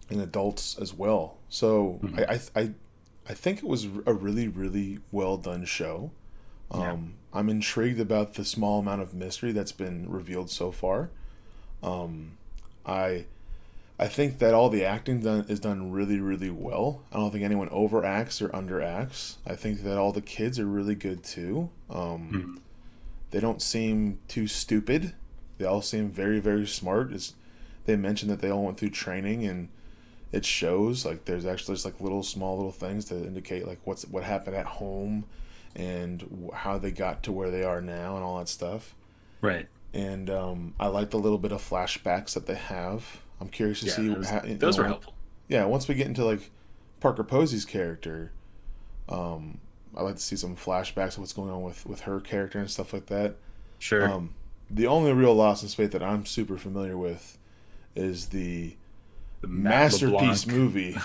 and adults as well. So mm-hmm. I, I I think it was a really really well done show. Um, yeah. I'm intrigued about the small amount of mystery that's been revealed so far. Um, I I think that all the acting done is done really really well. I don't think anyone overacts or underacts. I think that all the kids are really good too. Um, mm-hmm. They don't seem too stupid. They all seem very very smart. It's, they mentioned that they all went through training and it shows like there's actually just like little small little things to indicate like what's what happened at home and how they got to where they are now and all that stuff. Right. And um, i like the little bit of flashbacks that they have. I'm curious to yeah, see those, how, those know, were helpful. yeah once we get into like parker posey's character um, i like to see some flashbacks of what's going on with with her character and stuff like that. Sure. Um, the only real lost in space that i'm super familiar with is the the masterpiece LeBlanc. movie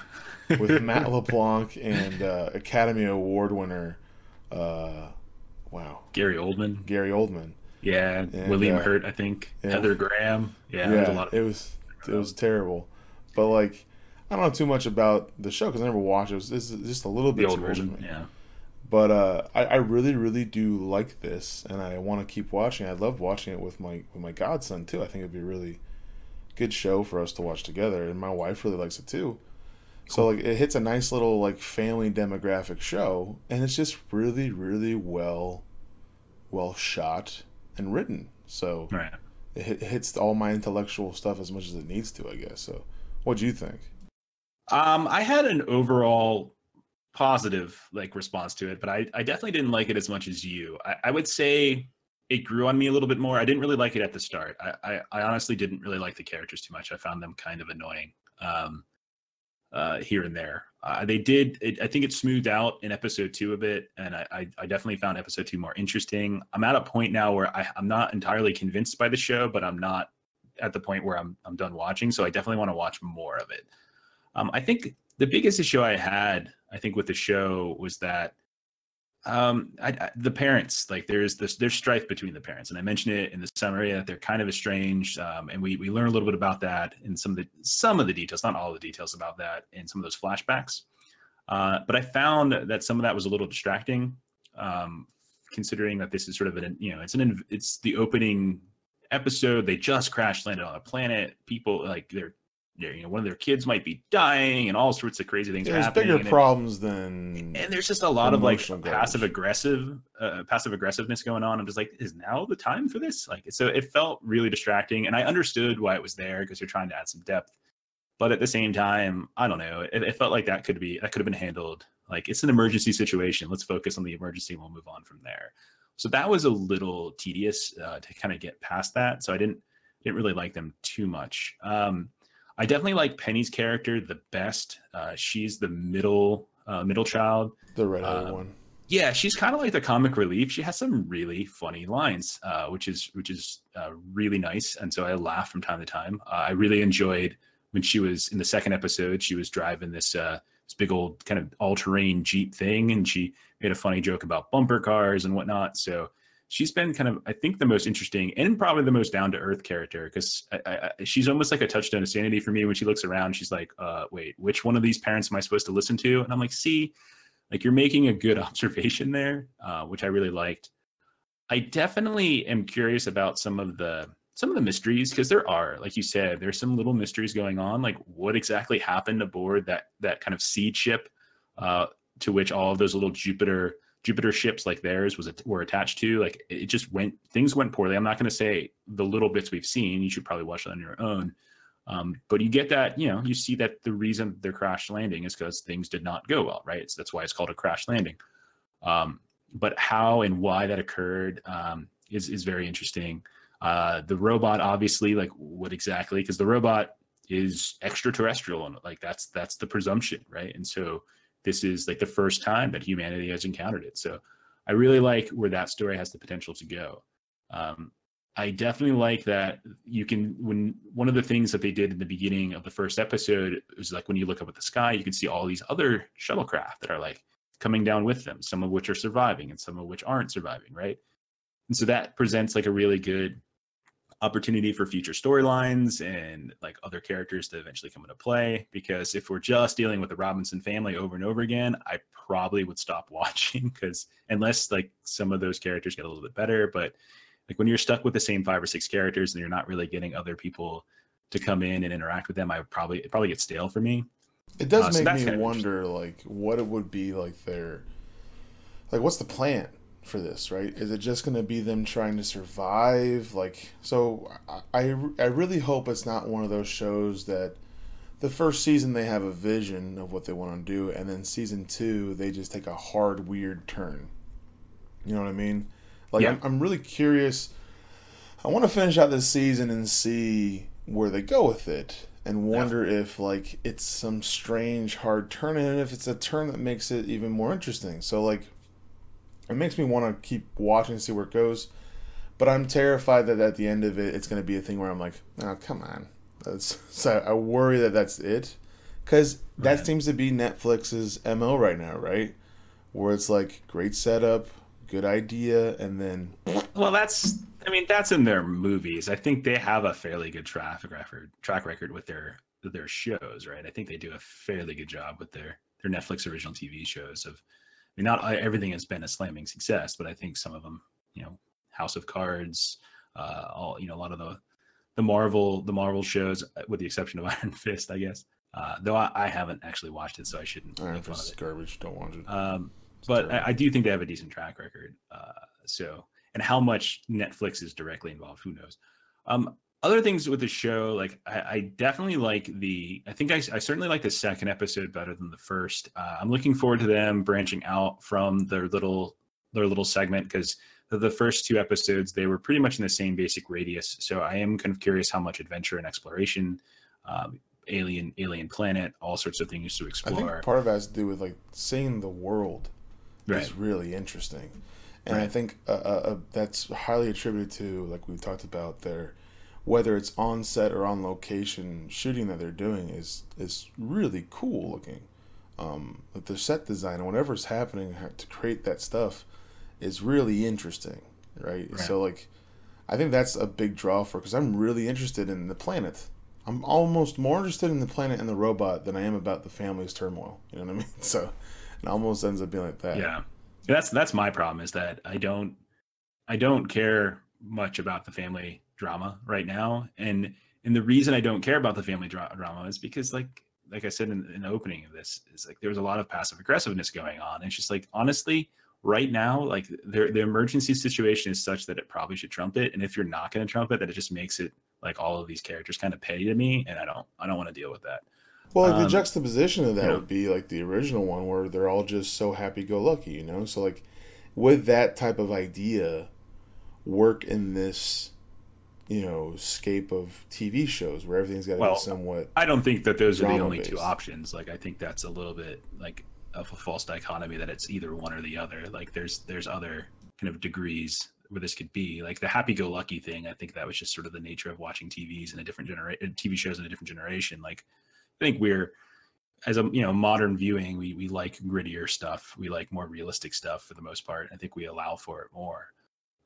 with Matt LeBlanc and uh, Academy Award winner, uh, wow, Gary Oldman. Gary Oldman. Yeah, and, William uh, Hurt, I think. Yeah. Heather Graham. Yeah, yeah it was it was terrible, but like I don't know too much about the show because I never watched it. It was just a little bit the old version. Yeah. But uh, I, I really, really do like this, and I want to keep watching. I love watching it with my with my godson too. I think it'd be really good show for us to watch together, and my wife really likes it too. So like it hits a nice little like family demographic show, and it's just really really well, well shot and written. So right. it, it hits all my intellectual stuff as much as it needs to, I guess. So what do you think? Um, I had an overall positive like response to it, but I, I definitely didn't like it as much as you. I, I would say it grew on me a little bit more. I didn't really like it at the start. I, I, I honestly didn't really like the characters too much. I found them kind of annoying um, uh, here and there. Uh, they did. It, I think it smoothed out in episode two a bit, and I, I, I, definitely found episode two more interesting. I'm at a point now where I, I'm not entirely convinced by the show, but I'm not at the point where I'm I'm done watching. So I definitely want to watch more of it. Um, I think the biggest issue I had, I think, with the show was that Um, I, I, the parents, like there's this, there's strife between the parents, and I mentioned it in the summary that they're kind of estranged, um, and we we learn a little bit about that in some of the some of the details, not all the details about that in some of those flashbacks. Uh, but I found that some of that was a little distracting, um, considering that this is sort of an you know it's an it's the opening episode. They just crash landed on a planet. People like they're you know one of their kids might be dying and all sorts of crazy things there's happening. bigger problems than and there's just a lot of like passive aggressive uh, passive aggressiveness going on. I'm just like is now the time for this? Like so it felt really distracting and i understood why it was there because you're trying to add some depth. But at the same time i don't know it, it felt like that could be that could have been handled. Like it's an emergency situation. Let's focus on the emergency and we'll move on from there. So that was a little tedious uh, to kind of get past that. So i didn't didn't really like them too much. Um I definitely like Penny's character the best. Uh, she's the middle uh, middle child, the redheaded uh, one. Yeah, she's kind of like the comic relief. She has some really funny lines, uh, which is which is uh, really nice, and so I laugh from time to time. Uh, I really enjoyed when she was in the second episode. She was driving this this big old kind of all terrain Jeep thing, and she made a funny joke about bumper cars and whatnot. So she's been kind of I think the most interesting and probably the most down to earth character because she's almost like a touchstone of sanity for me. When she looks around, she's like, uh, "Wait, which one of these parents am I supposed to listen to?" And I'm like, "See, like you're making a good observation there, uh, which I really liked." I definitely am curious about some of the some of the mysteries because there are, like you said, there's some little mysteries going on. Like what exactly happened aboard that that kind of seed ship uh, to which all of those little Jupiter Jupiter ships like theirs was were attached to. Like it just went things went poorly. I'm not going to say the little bits we've seen. You should probably watch it on your own. Um, but you get that you know you see that the reason they're crash landing is because things did not go well, right? It's, that's why it's called a crash landing. Um, but how and why that occurred um, is is very interesting. Uh, the robot, obviously, like what exactly? Because the robot is extraterrestrial, and like that's that's the presumption, right? And so this is like the first time that humanity has encountered it. So I really like where that story has the potential to go. Um, I definitely like that you can when one of the things that they did in the beginning of the first episode is like when you look up at the sky, you can see all these other shuttlecraft that are like coming down with them, some of which are surviving and some of which aren't surviving, right? And so that presents like a really good opportunity for future storylines and like other characters to eventually come into play. Because if we're just dealing with the Robinson family over and over again, I probably would stop watching because unless like some of those characters get a little bit better, but like when you're stuck with the same five or six characters and you're not really getting other people to come in and interact with them, I would probably it probably gets stale for me. It does uh, make so me wonder like what it would be like their like what's the plan? For this, right? Is it just going to be them trying to survive? Like, so I, I really hope it's not one of those shows that the first season they have a vision of what they want to do, and then season two they just take a hard, weird turn. You know what I mean? Like, yeah. I'm, I'm really curious. I want to finish out this season and see where they go with it and wonder yeah. if like it's some strange hard turn and if it's a turn that makes it even more interesting. So like it makes me want to keep watching and see where it goes. But I'm terrified that at the end of it, it's going to be a thing where I'm like, oh, come on. That's, so I worry that that's it. Because that right. seems to be Netflix's MO right now, right? Where it's like, great setup, good idea, and then. Well, that's. I mean, that's in their movies. I think they have a fairly good track record, track record with their their shows, right? I think they do a fairly good job with their their Netflix original TV shows of mean, not everything has been a slamming success, but I think some of them, you know, House of Cards, uh, all you know, a lot of the the Marvel the Marvel shows, uh, with the exception of Iron Fist, I guess. Uh, though I, I, haven't actually watched it, so I shouldn't. Iron Fist is garbage. Don't watch it. Um, but I, I, do think they have a decent track record. Uh, so, and how much Netflix is directly involved, who knows? Um, other things with the show, like I, I definitely like the. I think I, I, certainly like the second episode better than the first. Uh, I'm looking forward to them branching out from their little their little segment because the, the first two episodes they were pretty much in the same basic radius. So I am kind of curious how much adventure and exploration, um, alien alien planet, all sorts of things to explore. I think part of it has to do with like seeing the world right. is really interesting, and right. I think uh, uh, uh, that's highly attributed to like we've talked about their whether it's on set or on location shooting that they're doing is is really cool looking. um, the set design and whatever's happening to create that stuff is really interesting, right? right. So like, I think that's a big draw for because I'm really interested in the planet. I'm almost more interested in the planet and the robot than I am about the family's turmoil. You know what I mean? So it almost ends up being like that. Yeah, that's that's my problem is that I don't I don't care much about the family drama right now, and and the reason I don't care about the family dra- drama is because like like I said in, in, the opening of this is like there was a lot of passive aggressiveness going on. And it's just like honestly, right now, like the the emergency situation is such that it probably should trump it. And if you're not going to trump it, that it just makes it like all of these characters kind of petty to me, and I don't I don't want to deal with that. Well, like um, the juxtaposition of that you know, would be like the original one where they're all just so happy go lucky, you know. So like, would that type of idea work in this you know scape of TV shows where everything's got to well, be somewhat. I don't think that those are the only based. two options. Like I think that's a little bit like of a false dichotomy that it's either one or the other. Like there's there's other kind of degrees where this could be. Like the happy-go-lucky thing, I think that was just sort of the nature of watching TVs in a different generation, uh, TV shows in a different generation. Like I think we're as a you know modern viewing, we we like grittier stuff. We like more realistic stuff for the most part. I think we allow for it more.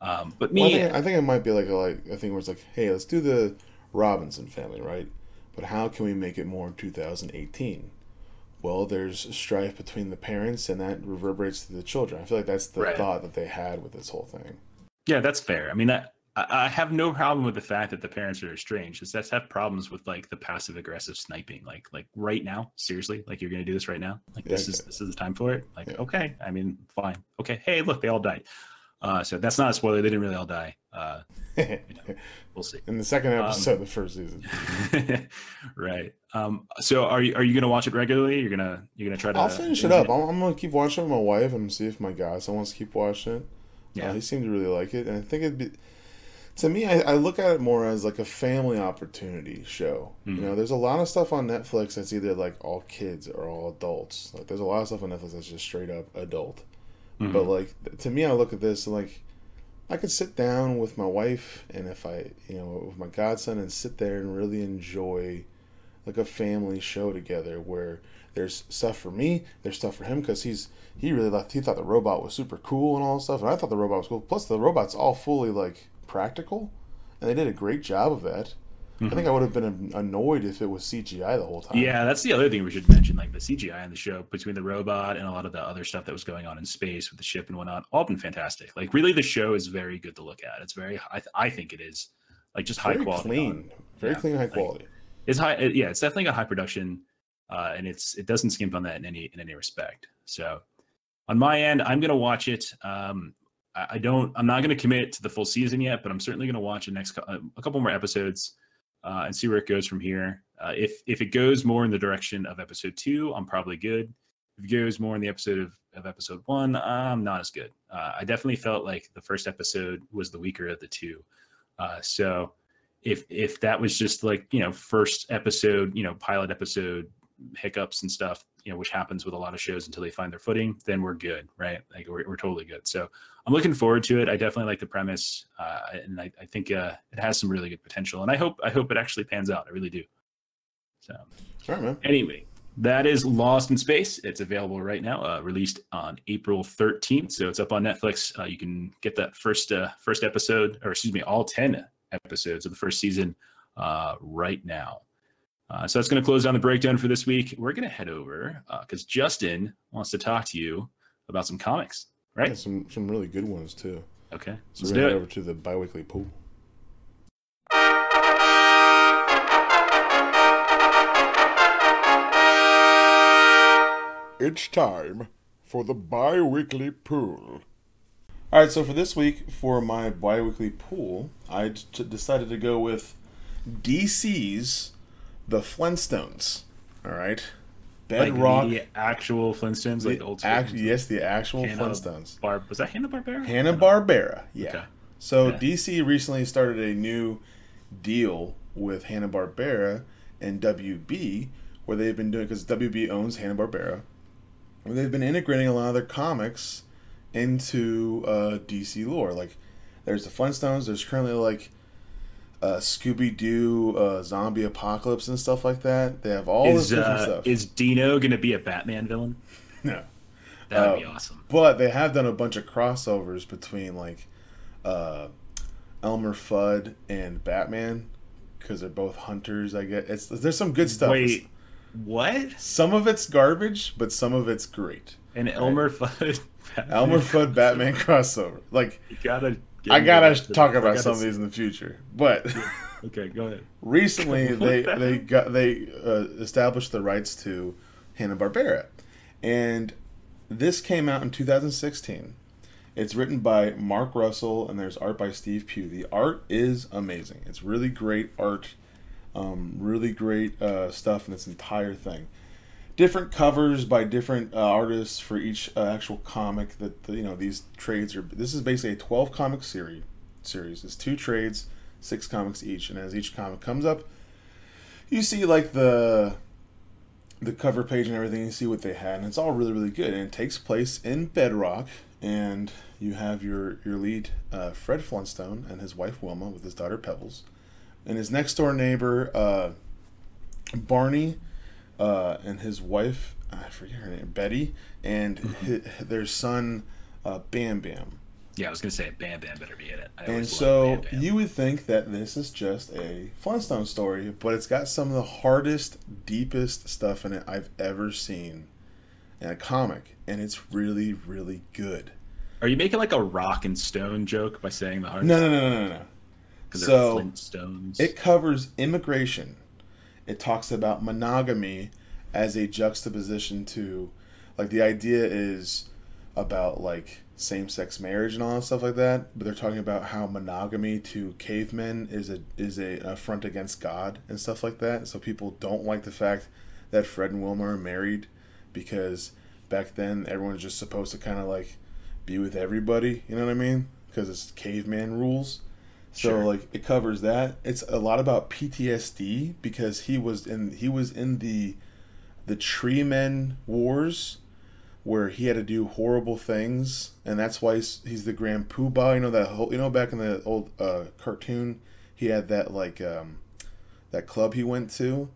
Um, but me, well, I, think, I, think, it might be like a, like a thing where it's like, hey, let's do the Robinson family, right? But how can we make it more 2018? Well, there's strife between the parents, and that reverberates to the children. I feel like that's the right. thought that they had with this whole thing. Yeah, that's fair. I mean, I, I have no problem with the fact that the parents are estranged. Just that's have problems with like the passive aggressive sniping. Like, like right now, seriously, like you're gonna do this right now. Like this yeah, is this is the time for it. Like, yeah. okay, I mean, fine, okay. Hey, look, they all died. Uh, so that's not a spoiler. They didn't really all die. Uh, you know, we'll see. In the second um, episode um, of the first season. right. Um, so are you are you gonna watch it regularly? You're gonna you're gonna try to. I'll finish it up. It? I'm, I'm, gonna keep watching it with my wife and see if my godson wants to keep watching it. Yeah. Uh, he seemed to really like it, and I think it'd be. To me, I, I look at it more as like a family opportunity show. Mm-hmm. You know, there's a lot of stuff on Netflix that's either like all kids or all adults. Like, there's a lot of stuff on Netflix that's just straight up adult Mm-hmm. But like to me, I look at this and like I could sit down with my wife and if I, you know, with my godson and sit there and really enjoy like a family show together where there's stuff for me, there's stuff for him because he's he really liked he thought the robot was super cool and all stuff, and I thought the robot was cool. Plus, the robot's all fully like practical, and they did a great job of that. Mm-hmm. I think I would have been annoyed if it was CGI the whole time. Yeah, that's the other thing we should mention. Like the CGI in the show between the robot and a lot of the other stuff that was going on in space with the ship and whatnot, all been fantastic. Like really, the show is very good to look at. It's very, I, th- I think it is like just very high quality, clean, very yeah, clean, high quality. Like, it's high. It, yeah, it's definitely got high production, uh, and it's it doesn't skimp on that in any in any respect. So on my end, I'm gonna watch it. Um, I, I don't. I'm not gonna commit to the full season yet, but I'm certainly gonna watch the next a couple more episodes uh, and see where it goes from here. Uh, if if it goes more in the direction of episode two, I'm probably good. If it goes more in the episode of, of episode one, I'm not as good. Uh, I definitely felt like the first episode was the weaker of the two. Uh, so if if that was just like you know first episode, you know pilot episode hiccups and stuff, you know, which happens with a lot of shows until they find their footing, then we're good, right? Like we're, we're totally good. So I'm looking forward to it. I definitely like the premise, uh, and I, I think uh, it has some really good potential. And I hope I hope it actually pans out. I really do. So, right, man. Anyway, that is Lost in Space. It's available right now, uh, released on April 13th. So it's up on Netflix. Uh, you can get that first uh, first episode, or excuse me, all 10 episodes of the first season uh, right now. Uh, so that's going to close down the breakdown for this week. We're going to head over because uh, Justin wants to talk to you about some comics, right? Yeah, some some really good ones too. Okay, so let's we're going to head over to the biweekly pull. It's time for the biweekly pull. All right, so for this week, for my biweekly pull, I t- decided to go with DC's the Flintstones. All right. Bedrock. Like the actual Flintstones, like the old school. Act, yes, the actual Hanna Flintstones. Bar- was that Hanna Barbera? Hanna Barbera. Yeah. Okay. So yeah. DC recently started a new deal with Hanna Barbera and WB, where they've been doing because WB owns Hanna Barbera, where they've been integrating a lot of their comics into uh, DC lore. Like, there's the Flintstones. There's currently like uh, Scooby Doo, uh, zombie apocalypse, and stuff like that. They have all Is this different uh, stuff. is Dino gonna be a Batman villain? no. That would be awesome. But they have done a bunch of crossovers between like uh, Elmer Fudd and Batman because they're both hunters. I guess it's there's some good stuff. Wait, what? Some of it's garbage, but some of it's great. An Elmer Fudd. Batman Elmer Fudd Batman crossover. Like You gotta. I gotta talk about gotta some of these in the future, but. Okay, go ahead. recently they the they got they uh, established the rights to Hanna Barbera, and this came out in 2016. It's written by Mark Russell and there's art by Steve Pugh. The art is amazing. It's really great art, um, really great uh, stuff in this entire thing. Different covers by different uh, artists for each uh, actual comic. That you know these trades are. This is basically a 12 comic series. Series. It's two trades six comics each, and as each comic comes up, you see like the the cover page and everything. You see what they had, and it's all really really good. And it takes place in Bedrock, and you have your your lead uh, Fred Flintstone and his wife Wilma with his daughter Pebbles, and his next door neighbor uh, Barney uh, and his wife I forget her name Betty and hi their son uh, Bam Bam. Yeah, I was gonna say Bam Bam better be in it. I And so Bam Bam. you would think that this is just a Flintstone story, but it's got some of the hardest, deepest stuff in it I've ever seen in a comic, and it's really, really good. Are you making like a rock and stone joke by saying the hard? No, no, no, no, no, no. so- Flintstones. It covers immigration. It talks about monogamy as a juxtaposition to, like, the idea is about like same-sex marriage and all that stuff like that. But they're talking about how monogamy to cavemen is a is a an affront against God and stuff like that. So people don't like the fact that Fred and Wilma are married because back then everyone's just supposed to kind of like be with everybody. You know what I mean? Because it's caveman rules. So Sure. like it covers that. It's a lot about PTSD because he was in he was in the the Tree Men Wars where he had to do horrible things and that's why he's, he's the Grand Poobah. You know that whole you know back in the old uh, cartoon he had that like um, that club he went to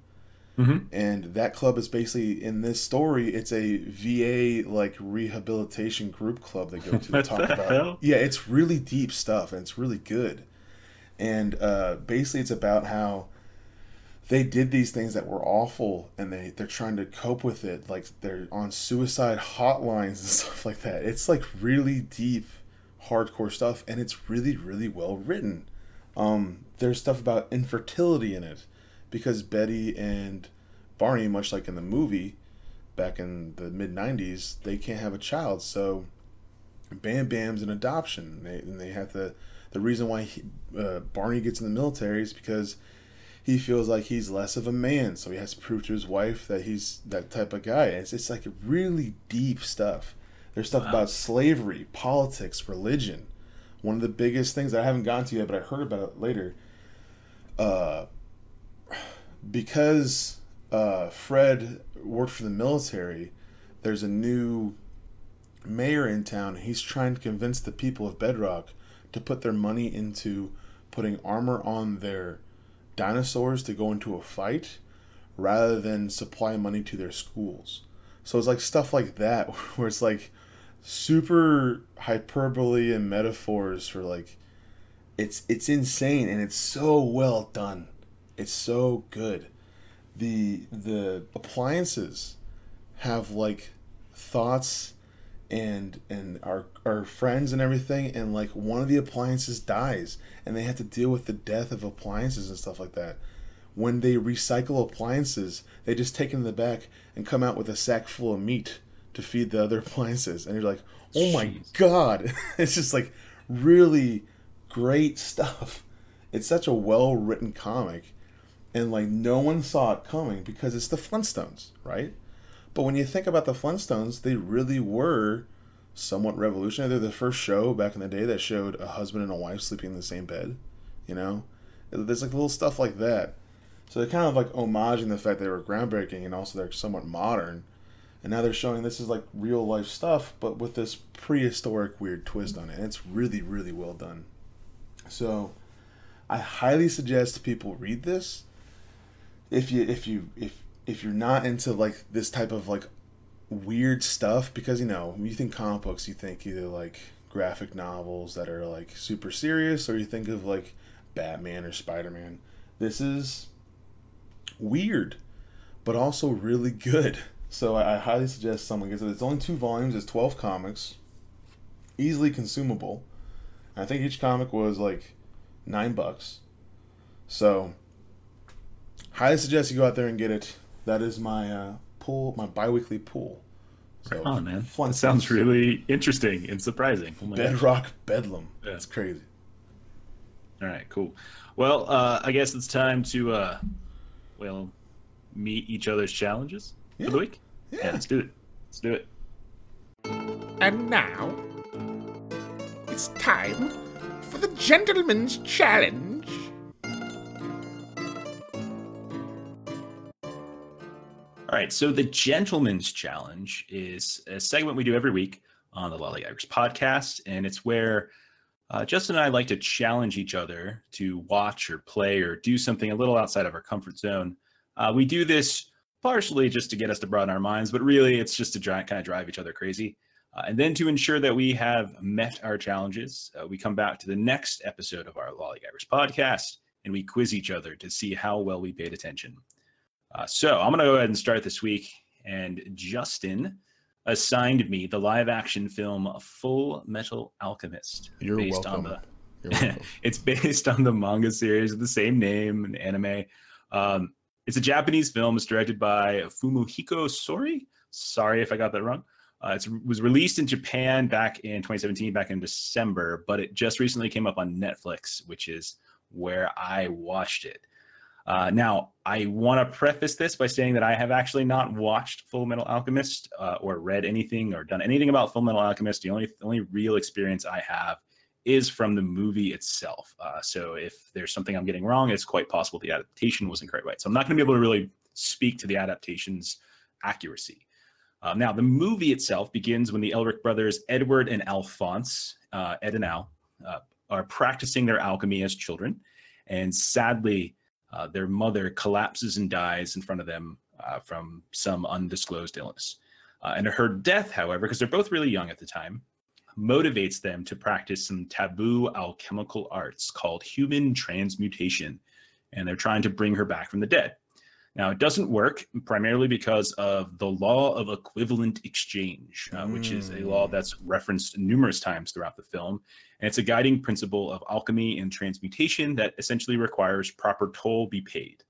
Mhm. and that club is basically in this story it's a va like rehabilitation group club they go to to talk about hell? yeah it's really deep stuff and it's really good and uh, basically it's about how they did these things that were awful and they they're trying to cope with it like they're on suicide hotlines and stuff like that it's like really deep hardcore stuff and it's really really well written um, there's stuff about infertility in it because Betty and Barney, much like in the movie back in the mid 90s, they can't have a child. So Bam Bam's an adoption. They, and they have to. The reason why he, uh, Barney gets in the military is because he feels like he's less of a man. So he has to prove to his wife that he's that type of guy. It's, it's like really deep stuff. There's stuff Wow. about slavery, politics, religion. One of the biggest things I haven't gotten to yet, but I heard about it later. Uh, because uh, Fred worked for the military, there's a new mayor in town. He's trying to convince the people of Bedrock to put their money into putting armor on their dinosaurs to go into a fight rather than supply money to their schools. So it's like stuff like that where it's like super hyperbole and metaphors for like it's it's insane and it's so well done. It's so good. The the appliances have like thoughts and and our our friends and everything and like one of the appliances dies and they have to deal with the death of appliances and stuff like that. When they recycle appliances, they just take them in the back and come out with a sack full of meat to feed the other appliances and you're like, "Oh my god." it's just like really great stuff. It's such a well written comic, and like no one saw it coming because it's the Flintstones, right? But when you think about the Flintstones, they really were somewhat revolutionary. They're the first show back in the day that showed a husband and a wife sleeping in the same bed. You know, there's like little stuff like that. So they're kind of like homaging the fact they were groundbreaking and also they're somewhat modern. And now they're showing this is like real life stuff, but with this prehistoric weird twist on it. And it's really, really well done. So I highly suggest people read this. If you if you if if you're not into like this type of like weird stuff, because you know when you think comic books, you think either like graphic novels that are like super serious, or you think of like Batman or Spider Man. This is weird, but also really good. So I, I highly suggest someone gets it. It's only two volumes. It's twelve comics, easily consumable. I think each comic was like nine bucks. So, highly suggest you go out there and get it. That is my uh, pull, my biweekly pull. So, oh man, fun. That sounds really interesting and surprising. Oh Bedrock gosh. Bedlam. Yeah. That's crazy. All right, cool. Well, uh, I guess it's time to, uh, well, meet each other's challenges yeah. for the week. Yeah. yeah, let's do it. Let's do it. And now it's time for the Gentleman's Challenge. All right, so the Gentleman's Challenge is a segment we do every week on the Lollygaggers podcast, and it's where uh, Justin and I like to challenge each other to watch or play or do something a little outside of our comfort zone. Uh, we do this partially just to get us to broaden our minds, but really it's just to kind of drive each other crazy. Uh, and then to ensure that we have met our challenges, uh, we come back to the next episode of our Lollygaggers podcast and we quiz each other to see how well we paid attention. Uh, so I'm going to go ahead and start this week. And Justin assigned me the live action film Fullmetal Alchemist. You're based welcome. On the, welcome. it's based on the manga series of the same name and anime. Um, it's a Japanese film. It's directed by Fumihiko Sori. Sorry if I got that wrong. Uh, it was released in Japan back in 2017, back in December, but it just recently came up on Netflix, which is where I watched it. Uh, now, I want to preface this by saying that I have actually not watched Fullmetal Alchemist uh, or read anything or done anything about Fullmetal Alchemist. The only only real experience I have is from the movie itself. Uh, so if there's something I'm getting wrong, it's quite possible the adaptation wasn't quite right. So I'm not going to be able to really speak to the adaptation's accuracy. Uh, now, the movie itself begins when the Elric brothers, Edward and Alphonse, uh, Ed and Al, uh, are practicing their alchemy as children. And sadly, uh, their mother collapses and dies in front of them uh, from some undisclosed illness. Uh, and her death, however, because they're both really young at the time, motivates them to practice some taboo alchemical arts called human transmutation. And they're trying to bring her back from the dead. Now, it doesn't work primarily because of the law of equivalent exchange, uh, mm. which is a law hmm. that's referenced numerous times throughout the film. And it's a guiding principle of alchemy and transmutation that essentially requires proper toll be paid.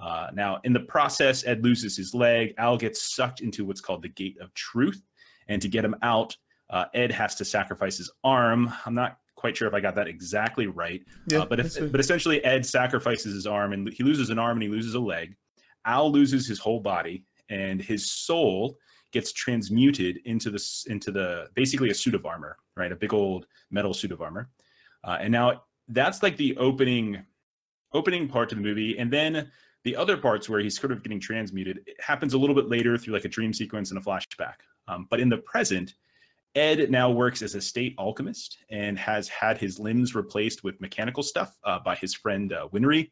Uh, now, in the process, Ed loses his leg. Al gets sucked into what's called the Gate of Truth. And to get him out, uh, Ed has to sacrifice his arm. I'm not quite sure if I got that exactly right. Yeah, uh, but if, but essentially, Ed sacrifices his arm and he loses an arm and he loses a leg. Al loses his whole body, and his soul gets transmuted into the into the basically a suit of armor, right? A big old metal suit of armor. Uh, and now that's like the opening opening part of the movie, and then the other parts where he's sort of getting transmuted it happens a little bit later through like a dream sequence and a flashback. Um, but in the present, Ed now works as a state alchemist and has had his limbs replaced with mechanical stuff uh, by his friend uh, Winry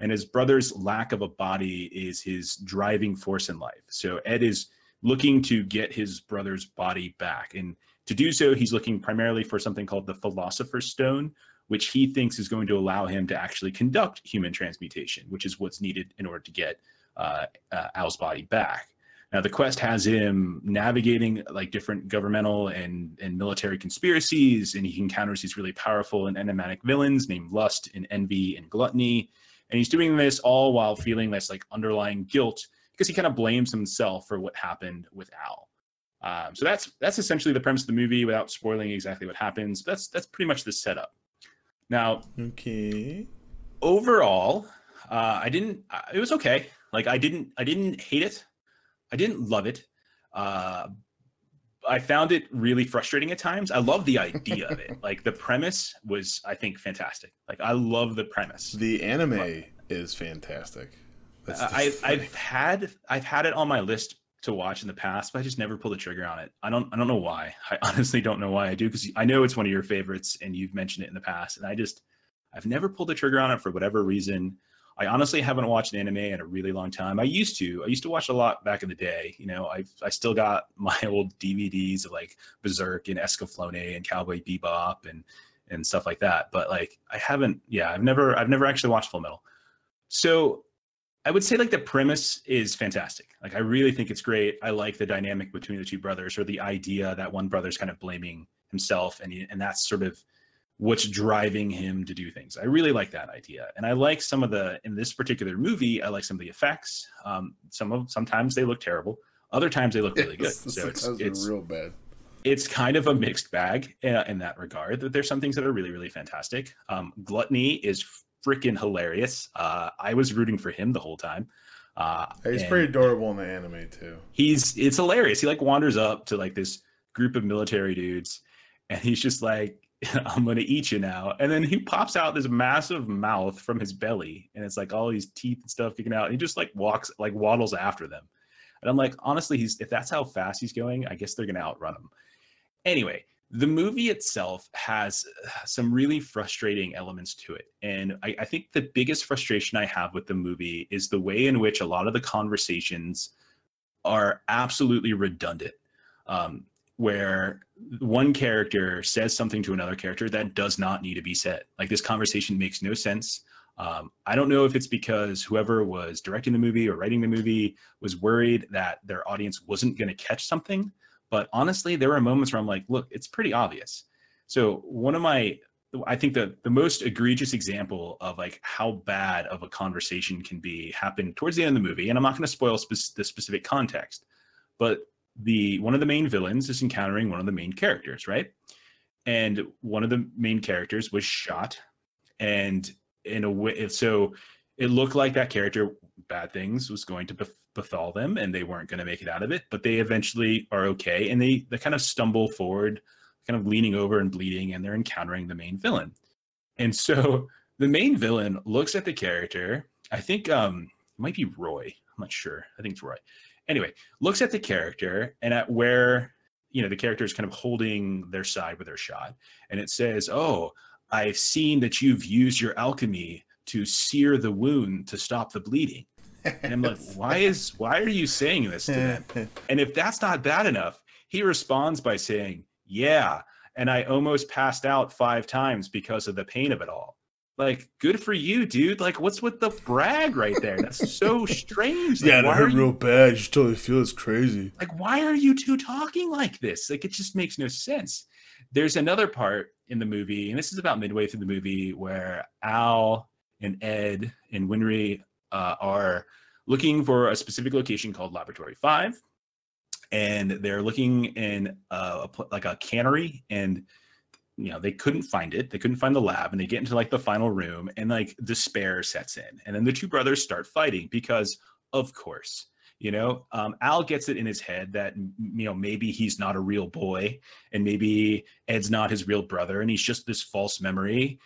and his brother's lack of a body is his driving force in life. So Ed is looking to get his brother's body back. And to do so, he's looking primarily for something called the Philosopher's Stone, which he thinks is going to allow him to actually conduct human transmutation, which is what's needed in order to get uh, uh, Al's body back. Now, the quest has him navigating like different governmental and, and military conspiracies, and he encounters these really powerful and enigmatic villains named Lust and Envy and Gluttony. And he's doing this all while feeling this like underlying guilt because he kind of blames himself for what happened with Al. Um, so that's that's essentially the premise of the movie without spoiling exactly what happens. That's that's pretty much the setup. Now, okay. Overall, uh, I didn't. Uh, it was okay. Like I didn't. I didn't hate it. I didn't love it. Uh, I found it really frustrating at times. I love the idea of it. Like the premise was, I think, fantastic. Like I love the premise. The anime but, is fantastic. I, I've had I've had it on my list to watch in the past, but I just never pulled the trigger on it. I don't I don't know why. I honestly don't know why I do because I know it's one of your favorites and you've mentioned it in the past, and I just I've never pulled the trigger on it for whatever reason. I honestly haven't watched anime in a really long time. I used to. I used to watch a lot back in the day. You know, I I still got my old DVDs of like Berserk and Escaflowne and Cowboy Bebop and and stuff like that. But like I haven't. Yeah, I've never I've never actually watched Fullmetal. So I would say like the premise is fantastic. Like I really think it's great. I like the dynamic between the two brothers or the idea that one brother's kind of blaming himself and and that's sort of what's driving him to do things. I really like that idea. And I like some of the in this particular movie, I like some of the effects. Um some of sometimes they look terrible. Other times they look really good. So it's, it's real bad. It's kind of a mixed bag in, in that regard. That there's some things that are really, really fantastic. Um, Gluttony is freaking hilarious. Uh, I was rooting for him the whole time. Uh, He's pretty adorable in the anime too. He's it's hilarious. He like wanders up to like this group of military dudes, and he's just like, "I'm gonna eat you now." And then he pops out this massive mouth from his belly, and it's like all these teeth and stuff kicking out. And he just like walks like waddles after them. And I'm like, honestly, he's if that's how fast he's going, I guess they're gonna outrun him. Anyway, the movie itself has uh, some really frustrating elements to it. And I, I, think the biggest frustration I have with the movie is the way in which a lot of the conversations are absolutely redundant. Um, where one character says something to another character that does not need to be said. Like this conversation makes no sense. Um, I don't know if it's because whoever was directing the movie or writing the movie was worried that their audience wasn't going to catch something but honestly, there were moments where I'm like, look, it's pretty obvious. So one of my I think the the most egregious example of like how bad of a conversation can be happened towards the end of the movie, and I'm not going to spoil spe- the specific context, but the one of the main villains is encountering one of the main characters, right? And one of the main characters was shot, and in a way, so it looked like that character bad things was going to bef- befall them and they weren't going to make it out of it but they eventually are okay and they they kind of stumble forward kind of leaning over and bleeding and they're encountering the main villain and so the main villain looks at the character i think um it might be roy i'm not sure i think it's roy anyway looks at the character and at where you know the character is kind of holding their side with their shot and it says oh i've seen that you've used your alchemy to sear the wound to stop the bleeding and I'm like, why is why are you saying this to them? And if that's not bad enough, he responds by saying, Yeah, and I almost passed out five times because of the pain of it all. Like, good for you, dude. Like, what's with the brag right there? That's so strange. Like, yeah, it hurt you, real bad. You totally feel it's crazy. Like, why are you two talking like this? Like, it just makes no sense. There's another part in the movie, and this is about midway through the movie, where Al and Ed and Winry uh, are looking for a specific location called Laboratory 5. And they're looking in a, like a cannery and you know they couldn't find it they couldn't find the lab and they get into like the final room and like despair sets in and then the two brothers start fighting because of course you know um, al gets it in his head that you know maybe he's not a real boy and maybe ed's not his real brother and he's just this false memory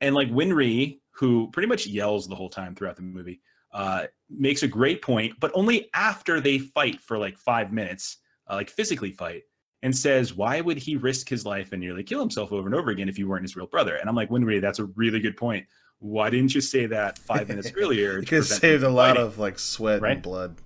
and like winry who pretty much yells the whole time throughout the movie uh, makes a great point, but only after they fight for like five minutes, uh, like physically fight, and says, "Why would he risk his life and nearly kill himself over and over again if you weren't his real brother?" And I'm like, Winry, that's a really good point. Why didn't you say that five minutes earlier? Because it saved a lot of like sweat right? and blood.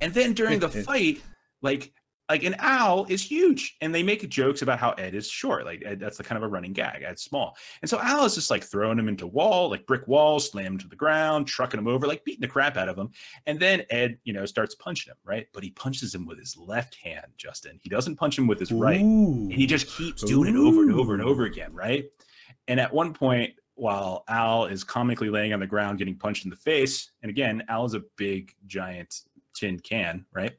And then during the fight, like like an owl is huge and they make jokes about how ed is short like ed, that's the kind of a running gag ed's small. And so al is just like throwing him into wall like brick wall slam him to the ground trucking him over like beating the crap out of him. And then ed you know starts punching him right? But he punches him with his left hand justin. He doesn't punch him with his Ooh. right and he just keeps doing Ooh. it over and over and over again right? And at one point while al is comically laying on the ground getting punched in the face and again al is a big giant tin can right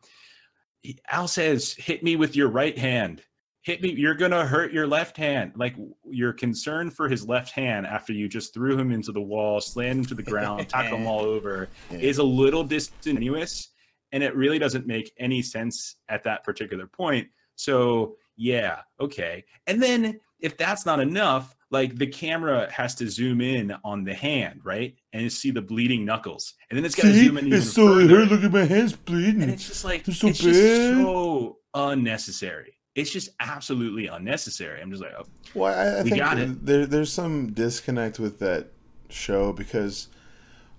Al says, hit me with your right hand. Hit me. You're going to hurt your left hand. Like your concern for his left hand after you just threw him into the wall, slammed him to the ground, tackled him all over is a little disingenuous. And it really doesn't make any sense at that particular point. So, yeah, okay. And then if that's not enough, like the camera has to zoom in on the hand, right? And see the bleeding knuckles. And then it's got to zoom in even It's so further. hurt. Look at my hands bleeding. And it's just like, it's so it's bad. just so unnecessary. it's just absolutely unnecessary. I'm just like, oh, Well, I, I We think got it. there there's some disconnect with that show because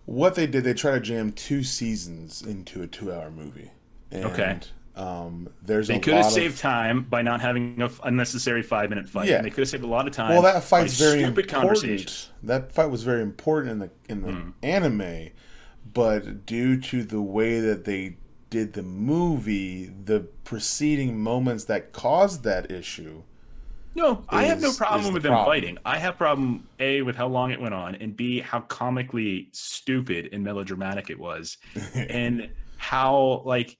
what they did, they try to jam two seasons into a two-hour movie. And, Okay. Um, there's they a could have saved of, time by not having an unnecessary five minute fight. Yeah. And they could have saved a lot of time. Well, that fight's very stupid important. That fight was very important in the in the Hmm. anime, but due to the way that they did the movie, the preceding moments that caused that issue. No, I have no is- is problem the with them problem. fighting. I have problem a with how long it went on, and b how comically stupid and melodramatic it was, and how like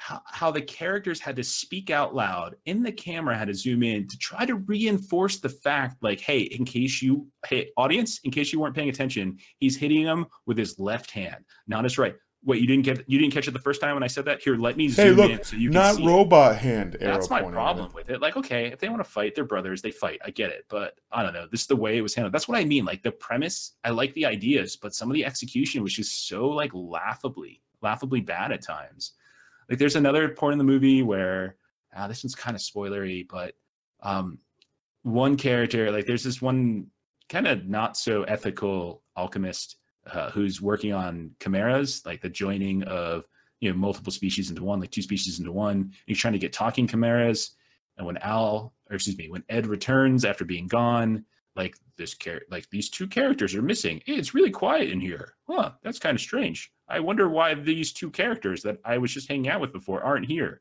how, how the characters had to speak out loud and the camera had to zoom in to try to reinforce the fact like hey in case you hey audience in case you weren't paying attention he's hitting him with his left hand not his right wait you didn't get you didn't catch it the first time when i said that here let me zoom hey, look, in so you can not see robot hand. Arrow That's my problem it. with it. Like, okay, if they want to fight, they're brothers, they fight. I get it. But I don't know. This is the way it was handled. That's what I mean. Like the premise, I like the ideas, but some of the execution was just so like laughably, laughably bad at times. Like there's another point in the movie where ah, this one's kind of spoilery, but um one character, like there's this one kind of not so ethical alchemist uh, who's working on chimeras, like the joining of you know multiple species into one, like two species into one. He's trying to get talking chimeras, and when Al, or excuse me, when Ed returns after being gone, like this char- like these two characters are missing. Hey, it's really quiet in here. Huh, that's kind of strange. I wonder why these two characters that I was just hanging out with before aren't here.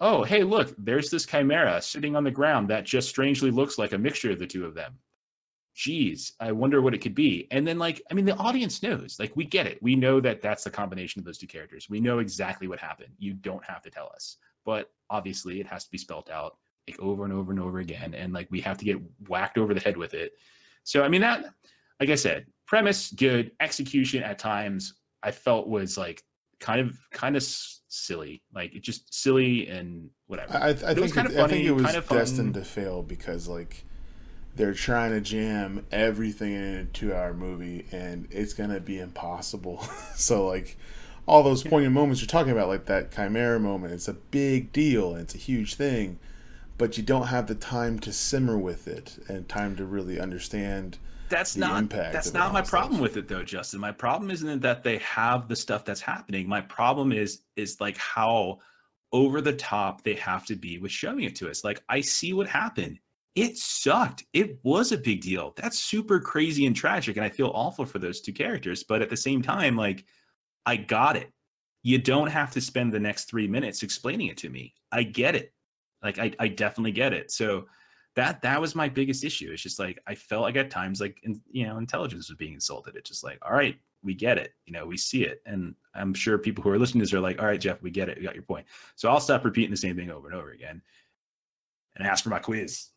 Oh, hey, look, there's this chimera sitting on the ground that just strangely looks like a mixture of the two of them geez, I wonder what it could be. And then, like, I mean, the audience knows, like, we get it. We know that that's the combination of those two characters. We know exactly what happened. You don't have to tell us. But obviously, it has to be spelt out like over and over and over again. And like, we have to get whacked over the head with it. So, I mean, that, like I said, premise good, execution at times I felt was like kind of, kind of s- silly. Like, it just silly and whatever. I, I It was think kind it, of I think it was kind of destined to fail because like they're trying to jam everything in a two-hour movie, and it's gonna be impossible. so like all those poignant moments you're talking about, like that chimera moment, it's a big deal and it's a huge thing, but you don't have the time to simmer with it and time to really understand. that's the not impact that's not my problem stuff. with it though justin. My problem isn't that they have the stuff that's happening. My problem is is like how over the top they have to be with showing it to us. Like i see what happened. It sucked. It was a big deal. That's super crazy and tragic and i feel awful for those two characters but at the same time like i got it. You don't have to spend the next three minutes explaining it to me. I get it like i, I definitely get it so that that was my biggest issue. It's just like I felt like at times like in, you know intelligence was being insulted. It's just like all right, we get it, you know, we see it, and I'm sure people who are listening to this are like, all right, Jeff, we get it, we got your point. So I'll stop repeating the same thing over and over again, and ask for my quiz.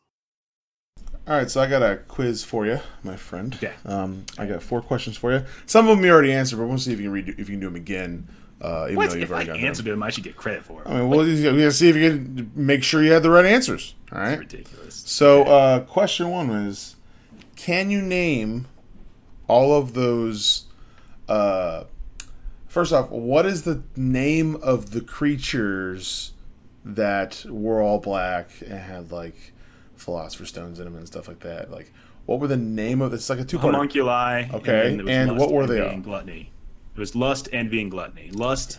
All right, so I got a quiz for you, my friend. Yeah. Um, I got four questions for you. Some of them you already answered, but we'll see if you can read if you can do them again. Uh, even What though you've if I already got them. answered them? I should get credit for it. I mean, we'll, we gotta see if you can make sure you had the right answers. All right, ridiculous. So, uh, question one was, can you name all of those? Uh, first off, what is the name of the creatures that were all black and had like philosopher's stones in them and stuff like that? Like, what were the name of? It's like a two part. homunculi. Okay, was and what were they gluttony. It was lust, envy, and gluttony. Lust.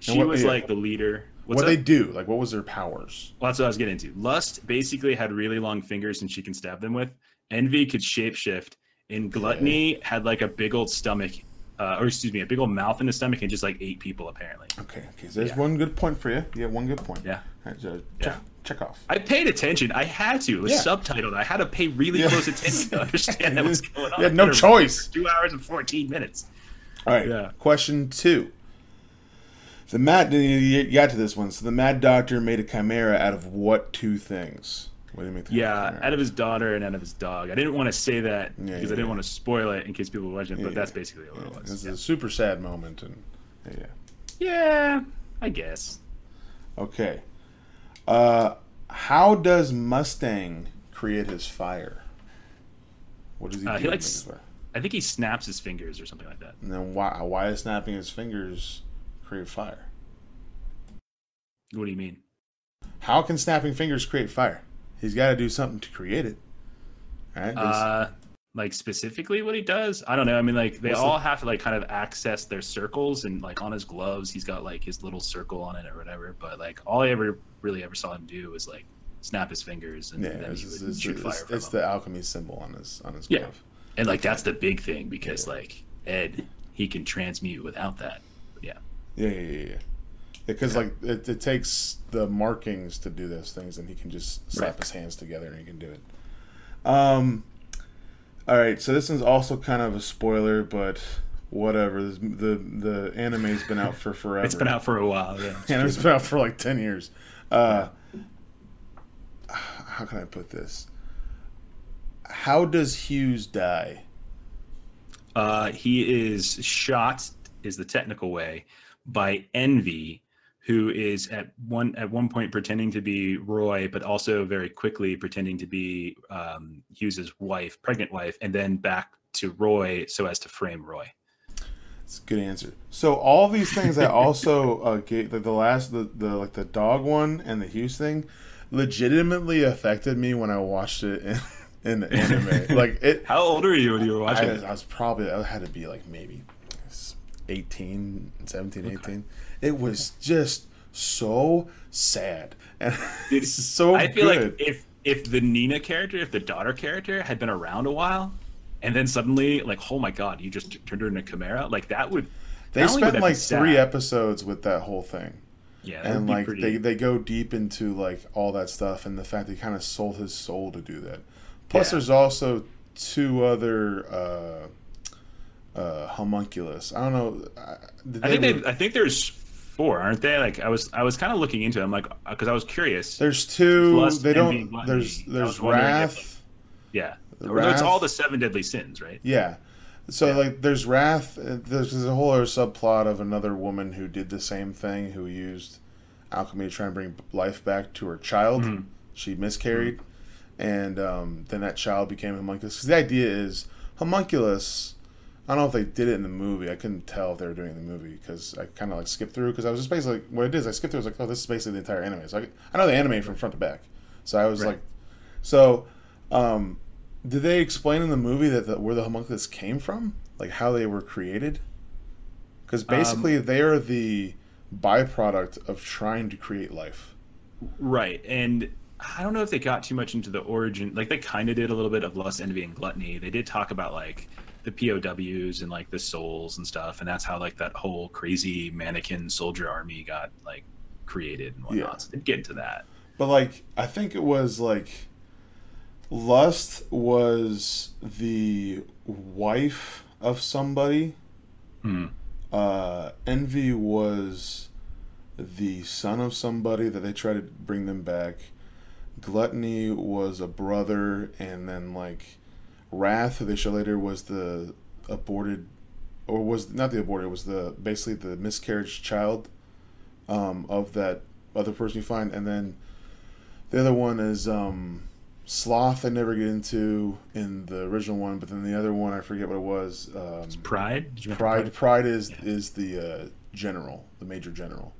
She what- was yeah. like the leader. What's What they do? Like, what was their powers? Well, that's what I was getting into. Lust basically had really long fingers and she can stab them with. Envy could shapeshift. And gluttony had like a big old stomach, uh, or excuse me, a big old mouth in the stomach and just like ate people apparently. Okay, okay. So there's Yeah. one good point for you. You have one good point. Yeah. Right, so Yeah. check, check off. I paid attention. I had to. It was Yeah. subtitled. I had to pay really Yeah. close attention to understand that was going on. You had no choice. Two hours and 14 minutes. All right. Yeah. Question two. The mad you- got to this one. So the Mad Doctor made a chimera out of what two things? What do you make? The Yeah, chimera? out of his daughter and out of his dog. I didn't want to say that Yeah, because yeah, I didn't yeah. want to spoil it in case people were watching it, but that's basically what it this was. is a super sad moment, and yeah. Yeah, I guess. Okay. Uh, how does Mustang create his fire? What does he Uh, do? he likes- make his fire? I think he snaps his fingers or something like that. And then why? Why is snapping his fingers create fire? What do you mean? how can snapping fingers create fire? He's got to do something to create it. All right. Uh, like specifically what he does, I don't know. I mean, like they What's all have to like kind of access their circles, and like on his gloves, he's got like his little circle on it or whatever. But like all I ever really ever saw him do was like snap his fingers, and yeah, then it's, he would it's- shoot it's- fire it's them. the alchemy symbol on his on his Yeah. And like that's the big thing because like Ed, he can transmute without that. Yeah. Yeah, yeah, yeah, yeah. Because like it, it takes the markings to do those things, and he can just slap Right. his hands together and he can do it. Um. All right, so this one's also kind of a spoiler, but whatever. The the, the anime's been out for forever. It's been out for a while. Yeah. and it's been out for like 10 years. Uh, how can I put this? How does Hughes die? Uh, he is shot is the technical way by Envy, who is at one at one point pretending to be Roy, but also very quickly pretending to be um, Hughes's wife, pregnant wife, and then back to Roy so as to frame Roy. It's a good answer. So all these things I also uh, gave the, the last the, the like the dog one and the Hughes thing legitimately affected me when I watched it in, in the anime. like it How old were you when you were I, watching was- it? I was probably I had to be like maybe 18, 17, 18. It was just so sad and it's so I feel good. like if if the Nina character, if the daughter character had been around a while, and then suddenly like, oh my god, you just turned her into Chimera, like that would. they spent like three episodes with that whole thing. Yeah, and like pretty- they, they go deep into like all that stuff and the fact that he kind of sold his soul to do that plus Yeah. there's also two other uh uh homunculus i don't know uh, I think they- they. I think there's four, aren't they? Like I was, I was kind of looking into. them, like, because I was curious. there's two Lust, they envy, don't gluttony. there's there's wondering if, wrath yeah, the or it's all the seven deadly sins, right? yeah so Yeah. like there's wrath uh, there's, there's a whole other subplot of another woman who did the same thing who used alchemy to try and bring life back to her child Mhm. she miscarried and um, then that child became homunculus. Because the idea is homunculus i don't know if they did it in the movie. I couldn't tell if they were doing it in the movie because i kind of like skipped through because i was just basically what it is i skipped through I was like oh this is basically the entire anime. So i, I know the anime from front to back. So i was Right. like so um, did they explain in the movie that the, where the homunculus came from? Like how they were created? Because Um, basically they are the byproduct of trying to create life. Right, and I don't know if they got too much into the origin. Like they kind of did a little bit of lust, envy, and gluttony. They did talk about like the POWs and like the souls and stuff, and that's how like that whole crazy mannequin soldier army got like created and whatnot. Yeah. So they'd get into that. But like, I think it was like, lust was the wife of somebody. Hmm. Uh, envy was the son of somebody that they try to bring them back. Gluttony was a brother, and then like, wrath, they show later, was the aborted, or was not the aborted, it was the basically the miscarriage child, um, of that other person you find, and then the other one is um, Sloth. I never get into in the original one, but then the other one I forget what it was. Um, Pride. Did you mention Pride. Pride is Yeah. is the uh, general, the major general,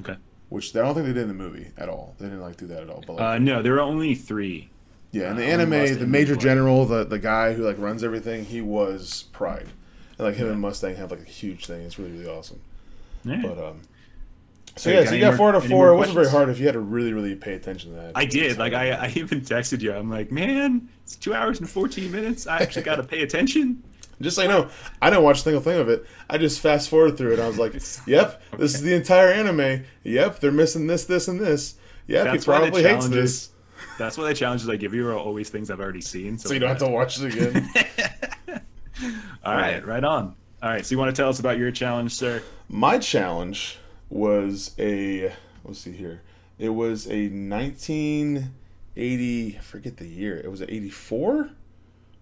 Okay. Which I don't think they did in the movie at all. They didn't like do that at all. But like, Uh, no, there are only three. yeah, in the uh, anime, the major general, the the guy who like runs everything, he was Pride. And like him and Mustang have like a huge thing. It's really really awesome. Yeah. But um, so Hey, yeah, so you got more- four to any four. It wasn't very hard if you had to really really pay attention to that. I did. Like. I, I even texted you. I'm like, man, it's two hours and 14 minutes. I actually got to pay attention. Just so you know, I didn't watch a single thing of it. I just fast forward through it. I was like, "Yep, this is the entire anime. Yep, they're missing this, this, and this. Yep, That's he probably hates this, That's why the challenges I give you are always things I've already seen. so you don't have to watch it again." All right, right on. All right, so you want to tell us about your challenge, sir? My challenge was a let's see here. It was a 1980. I forget the year. It was an 84.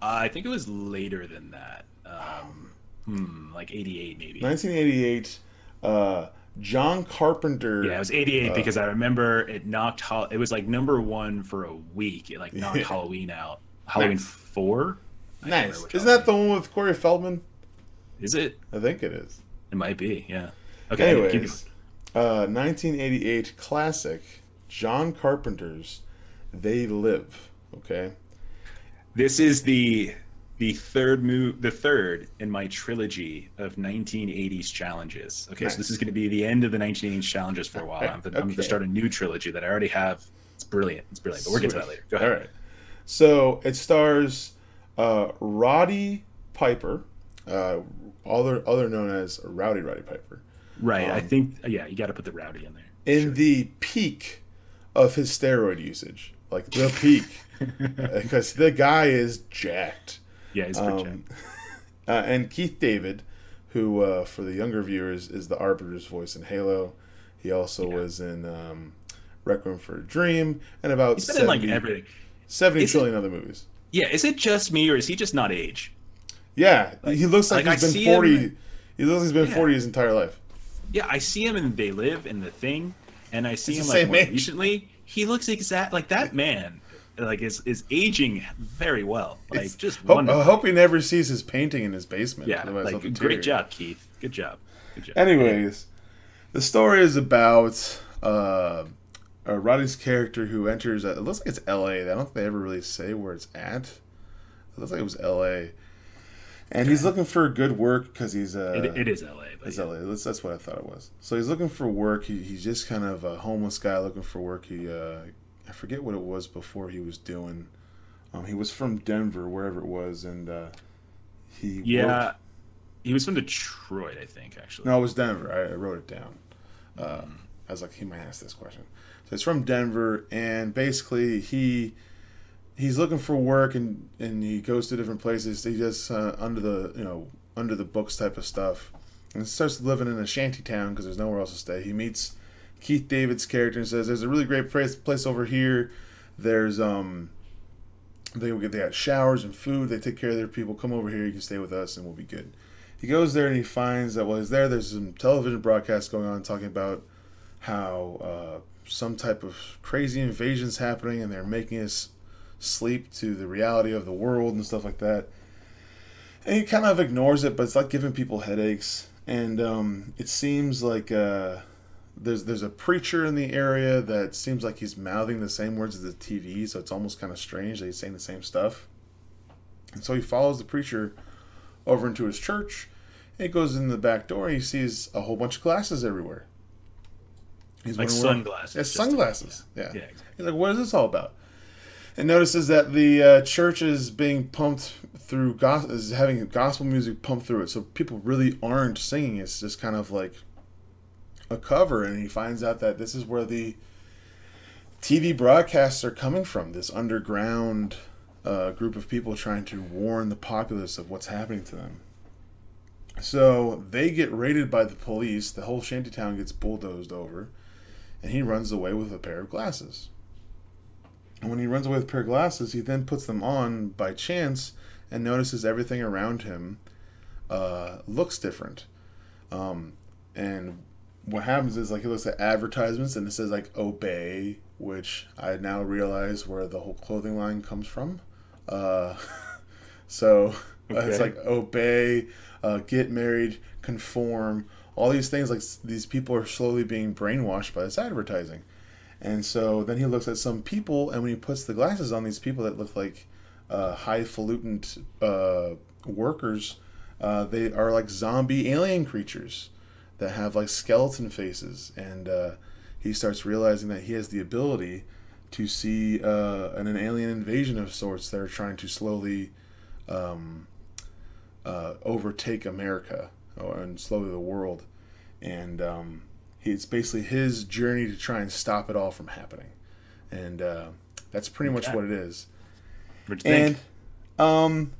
Uh, I think it was later than that. Um, hmm, like 88 maybe. 1988. Uh, John Carpenter. Yeah, it was 88 uh, because I remember it knocked. It was like number one for a week. It like knocked Yeah. Halloween out. Halloween Nice. four. I Nice. Isn't that the one with Corey Feldman? Is it? I think it is. It might be. Yeah. Okay. keep Anyways, uh, 1988 classic John Carpenter's They Live. Okay. This is the the third move, the third in my trilogy of 1980s challenges. Okay, Nice. so this is going to be the end of the 1980s challenges for a while. I'm, I'm going to start a new trilogy that I already have. It's brilliant. It's brilliant. But we'll get to that later. Go ahead. All right. So it stars uh, Roddy Piper, uh, other other known as Rowdy Roddy Piper, Right. I Um, think yeah, you got to put the rowdy in there. in the peak of his steroid usage, like the peak, because the guy is jacked. Yeah, he's pretty Um, uh, and Keith David, who uh, for the younger viewers is the Arbiter's voice in Halo. He also Yeah. was in um, Requiem for a Dream and about He's been in 70, like everything. 70 Is trillion other movies. Yeah, is it just me or is he just not age? Yeah, he looks like, like, I he's see been forty. him- He looks like he's been Yeah. forty his entire life. Yeah, I see him in They Live in the Thing, and I see It's him like more age. recently. He looks exact like that man. Like is is aging very well. Like It's- just Hope, wonderful. I hope he never sees his painting in his basement. yeah, like great job, Keith. Good job. Good job. Anyways, the story is about uh, uh, Roddy's character who enters. It looks like it's L.A. I don't think they ever really say where it's at. It looks like it was L.A. And he's looking for good work because he's uh, it, it is L.A. But It's yeah. LA. That's, that's what I thought it was. So he's looking for work. He, he's just kind of a homeless guy looking for work. He uh, I forget what it was before he was doing. Um, he was from Denver, wherever it was, and uh, he yeah, worked- he was from Detroit, I think. Actually, no, it was Denver. I, I wrote it down. Uh, I was like, he might ask this question. So it's from Denver, and basically he he's looking for work, and and he goes to different places. He does uh, under the you know under the books type of stuff, and starts living in a shanty town because there's nowhere else to stay. He meets Keith David's character and says, "There's a really great place place over here. There's um." They will get they got showers and food. They take care of their people. Come over here. You can stay with us, and we'll be good. He goes there and he finds that while he's there, there's some television broadcasts going on talking about how uh, some type of crazy invasion's happening and they're making us sleep to the reality of the world and stuff like that. And he kind of ignores it, but it's like giving people headaches. And um, it seems like uh, there's there's a preacher in the area that seems like he's mouthing the same words as the TV, so it's almost kind of strange that he's saying the same stuff. And so he follows the preacher over into his church. And he goes in the back door and he sees a whole bunch of glasses everywhere. He's like sunglasses. Yeah, sunglasses. Yeah. Yeah, exactly. He's like, what is this all about? And notices that the uh, church is being pumped through, gos- is having gospel music pumped through it. So people really aren't singing. It's just kind of like a cover. And he finds out that this is where the TV broadcasts are coming from this underground uh, group of people trying to warn the populace of what's happening to them. So they get raided by the police. The whole shantytown gets bulldozed over, and he runs away with a pair of glasses. And when he runs away with a pair of glasses, he then puts them on by chance and notices everything around him uh, looks different. Um, and what happens is like he looks at advertisements and it says like obey, which I now realize where the whole clothing line comes from. Uh, so uh, it's like obey, uh, get married, conform, all these things. Like these people are slowly being brainwashed by this advertising. And so then he looks at some people, and when he puts the glasses on, these people that look like uh, highfalutin uh, workers, uh, they are like zombie alien creatures that have like skeleton faces. And uh, he starts realizing that he has the ability to see uh, an, an alien invasion of sorts that are trying to slowly um, uh, overtake America or, and slowly the world. And um, it's basically his journey to try and stop it all from happening. And uh, that's pretty much what it is. What'd you And think? um,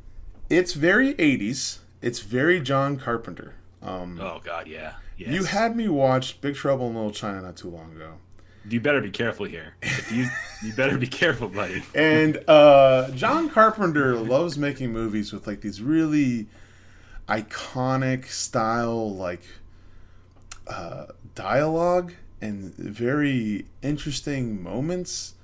it's very 80s. It's very John Carpenter. Um, oh God, yeah. Yes. You had me watch Big Trouble in Little China not too long ago. You better be careful here. You you better be careful, buddy. And uh, John Carpenter loves making movies with like these really iconic style, like uh, dialogue and very interesting moments.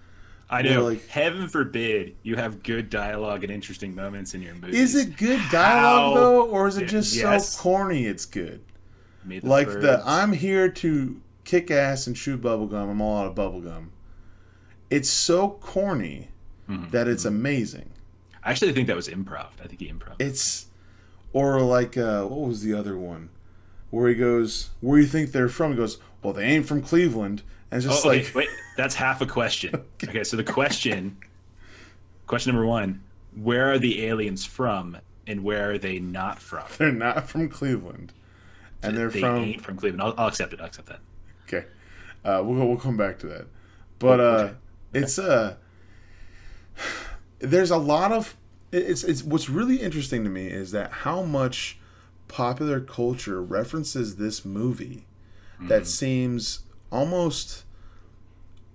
I know. like- heaven forbid you have good dialogue and interesting moments in your movie. Is it good dialogue How- though, or is it just yes. so corny? It's good. May Like the I'm here to kick ass and chew bubblegum. I'm all out of bubblegum. it's so corny Mhm. that it's amazing. I actually think that was improv. I think he improv. It's or like uh, what was the other one where he goes, "Where do you think they're from?" He goes, "Well, they ain't from Cleveland." And it's Oh, just okay, like wait, that's half a question. Okay, so the question, question number one: Where are the aliens from, and where are they not from? they're not from Cleveland, and they're they from ain't from Cleveland. I'll, I'll accept it. I'll accept that. Okay, uh, we'll we'll come back to that, but uh, Okay. it's uh, there's a lot of it's it's what's really interesting to me is that how much popular culture references this movie hmm. that seems almost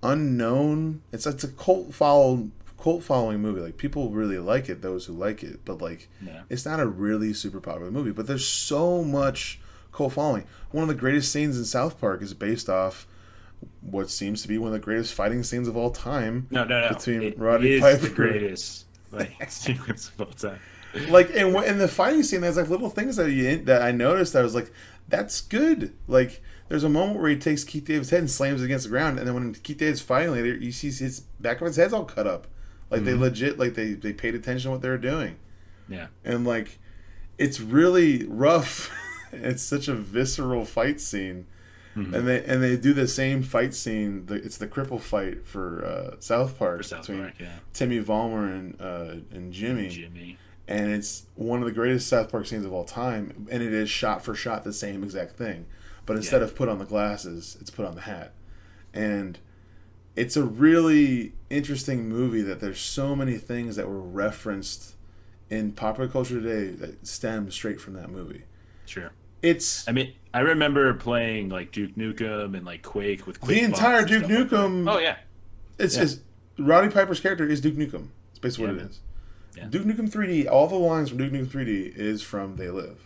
unknown. It's it's a cult follow cult following movie. Like people really like it, those who like it, but like Yeah. it's not a really super popular movie. But there's so much cult following. One of the greatest scenes in South Park is based off what seems to be one of the greatest fighting scenes of all time. No, no, no. Between it Roddy is Piper- the greatest like sequence of all time. Like and in the fighting scene, there's like little things that you that I noticed. that I was like, that's good. Like there's a moment where he takes Keith David's head and slams it against the ground, and then when Keith David's fighting later, you see his back of his head's all cut up. Like they legit like they they paid attention to what they were doing. Yeah. and like it's really rough it's such a visceral fight scene Mm-hmm. and they and they do the same fight scene the, it's the cripple fight for uh, south park For South between Park, yeah. timmy Valmer and uh, and jimmy Jimmy. And it's one of the greatest south park scenes of all time and it is shot for shot the same exact thing but instead Yeah. of put on the glasses it's put on the hat and it's a really interesting movie that there's so many things that were referenced in popular culture today that stem straight from that movie. Sure. It's I mean, I remember playing like Duke Nukem and like Quake with Quake the entire Duke stuff like. Nukem. Oh yeah. it's, yeah. it's Roddy Piper's character is Duke Nukem. It's basically Yeah, what it man. is. Yeah. Duke Nukem 3D. All the lines from Duke Nukem 3D is from They Live,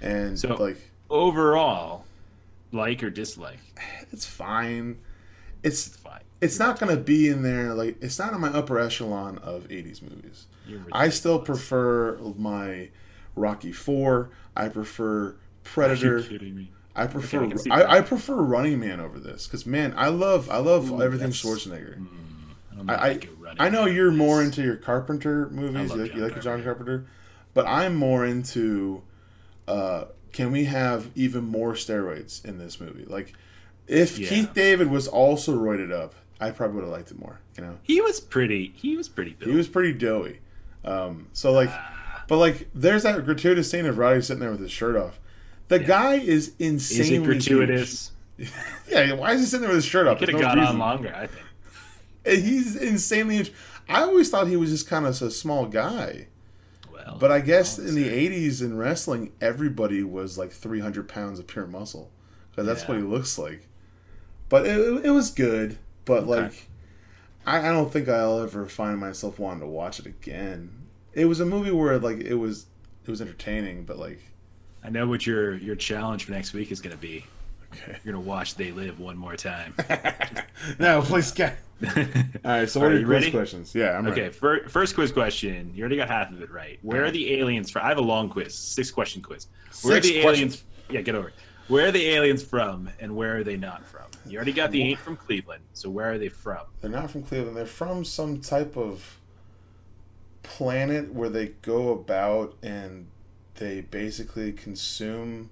and So- like Overall, like or dislike, it's fine. It's it's fine. it's not gonna be in there like it's not in my upper echelon of 80s movies. I still prefer my Rocky Four. I prefer Predator. you kidding me? I prefer I I. I prefer Running Man over this because man, I love I love Ooh, everything Schwarzenegger. I don't know if I, I, I know you're more into your Carpenter movies. You like, John you like John Carpenter. But I'm more into. Uh, can we have even more steroids in this movie? Like, if Yeah. Keith David was also roided up, I probably would have liked it more. You know, He was pretty. He was pretty built. he was pretty doughy. Um, so like, Ah. but like, there's that gratuitous scene of Roddy sitting there with his shirt off. The guy is insanely Is it gratuitous? Yeah, why is he sitting there with his shirt off? Could have no got reason. on longer. I think. And He's insanely. I always thought he was just kind of a small guy. Well, But I guess in the 80s in wrestling, everybody was like 300 pounds of pure muscle. Because that's what he looks like. But it, it was good. But Okay. like, I, I don't think I'll ever find myself wanting to watch it again. It was a movie where like it was it was entertaining, but like I know what your your challenge for next week is going to be. Okay. You're going to watch They Live one more time. no, please get. All right, so what Are are you your quiz ready? questions? Yeah, I'm Okay, ready. fir- first quiz question. You already got half of it right. Where are the aliens from? I have a long quiz, six question quiz. Where Six are the questions. aliens? Yeah, get over it. Where are the aliens from, and where are they not from? You already got the ain't from Cleveland. So where are they from? They're not from Cleveland. They're from some type of planet where they go about and they basically consume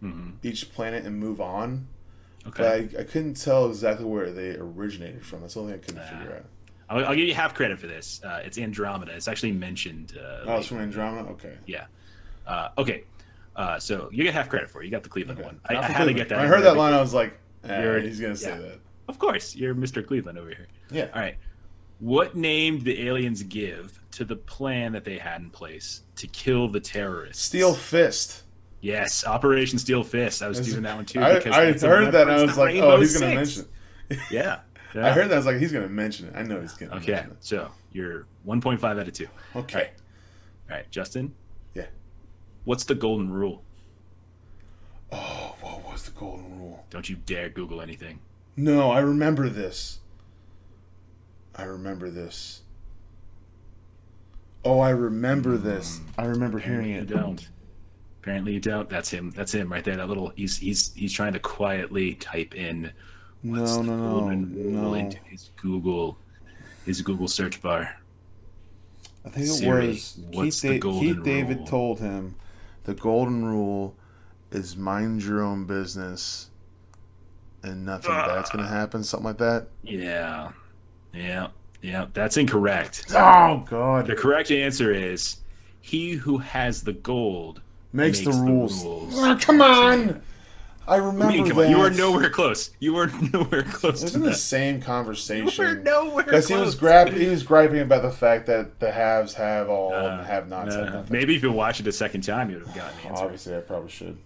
hmm each planet and move on. Okay, But I, I couldn't tell exactly where they originated from. That's the only thing I couldn't Ah. figure out. I'll, I'll give you half credit for this. Uh, it's Andromeda. It's actually mentioned. Uh, Oh, it's from Andromeda? Okay. yeah. Uh, okay. Uh, so you get half credit for it. You got the Cleveland okay. one. I, I had to get that. When I heard that line, I was like, eh, You're- he's going to say yeah. that. Of course, you're Mr. Cleveland over here. Yeah. All right. What name did the aliens give to the plan that they had in place to kill the terrorists? Steel Fist. Yes, Operation Steel Fist. I was doing that one too. I, because I a heard that and I was like, Rainbow oh, he's going to mention it. Yeah. I heard that. I was like, he's going to mention it. I know he's going to Okay, mention it. so you're 1.5 out of 2. Okay. All right, Justin. Yeah. What's the golden rule? Oh, what was the golden rule? Don't you dare Google anything. No, I remember this. I remember this. Oh, I remember this. Hmm. I remember hearing it. you don't. Apparently you don't. That's him. That's him right there. That little. He's he's he's trying to quietly type in No, What's the no, no, rule no. into his Google, his Google search bar. I think it Siri, was what's Keith, the Da- golden Keith David rule? told him the golden rule is mind your own business and nothing bad's gonna ah. happen, something like that. Yeah, yeah, yeah. That's incorrect. Oh God! The correct answer is he who has the gold Makes, the rules. rules. Oh, come on! I remember I mean, that. on, you were nowhere close. You were nowhere close It was to in the that. same You conversation. were nowhere Because he was grab he was griping about the fact that the haves have all Uh, and have nots have uh, nothing. maybe if you watch it a second time, you would have gotten the answer. Obviously, I probably should.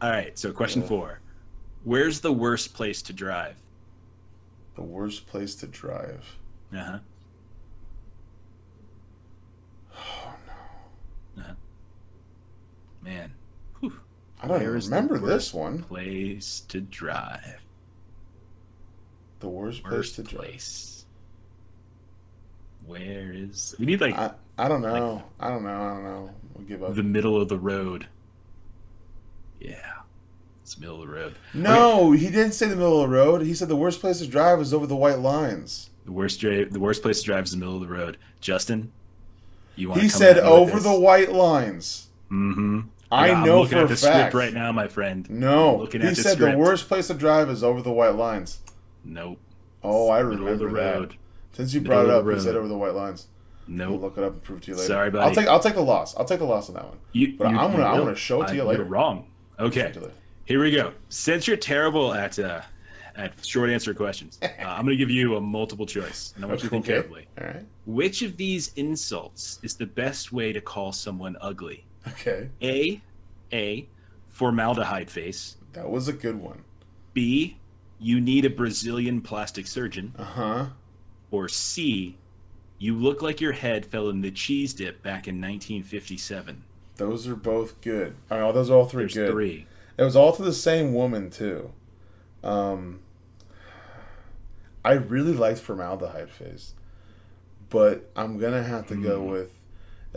All right, so question Yeah. four: Where's the worst place to drive? The worst place to drive. Uh huh. Oh no! Man, Whew. I don't even Where's the remember worst this one. place to drive. The worst place Worst to drive. place. Where is? We need like I, I don't know. I don't know. I don't know. We'll give up. the middle of the road. Yeah, it's the middle of the road. no, he didn't say the middle of the road. He said the worst place to drive is over the white lines. The worst drive, the worst place to drive is the middle of the road. Justin, you want? He said over the the. white lines. Mm-hmm. I I'm know looking for at the fact. script right now, my friend. No, Looking he at the said the script. worst place to drive is over the white lines. Nope. Oh, I Middle of the remember that. road. Since you Middle brought it of up, the he said road. over the white lines. No. We'll look it up and prove it to you later. Sorry, I'll take I'll take the loss. I'll take the loss on that one. You, But you- I'm gonna- I'm gonna show it to you later. You're wrong. Okay. Show it to you later. Here we go. Since you're terrible at uh, at short answer questions, uh, I'm going to give you a multiple choice, and I want you to think Okay. carefully. All right. Which of these insults is the best way to call someone ugly? Okay. A, A, formaldehyde face. That was a good one. B, you need a Brazilian plastic surgeon. Uh huh. Or C, you look like your head fell in the cheese dip back in 1957. Those are both good. All right, those are all three There's good. three. It was all to the same woman too. Um, I really liked formaldehyde face, but I'm gonna have to go Hmm. with.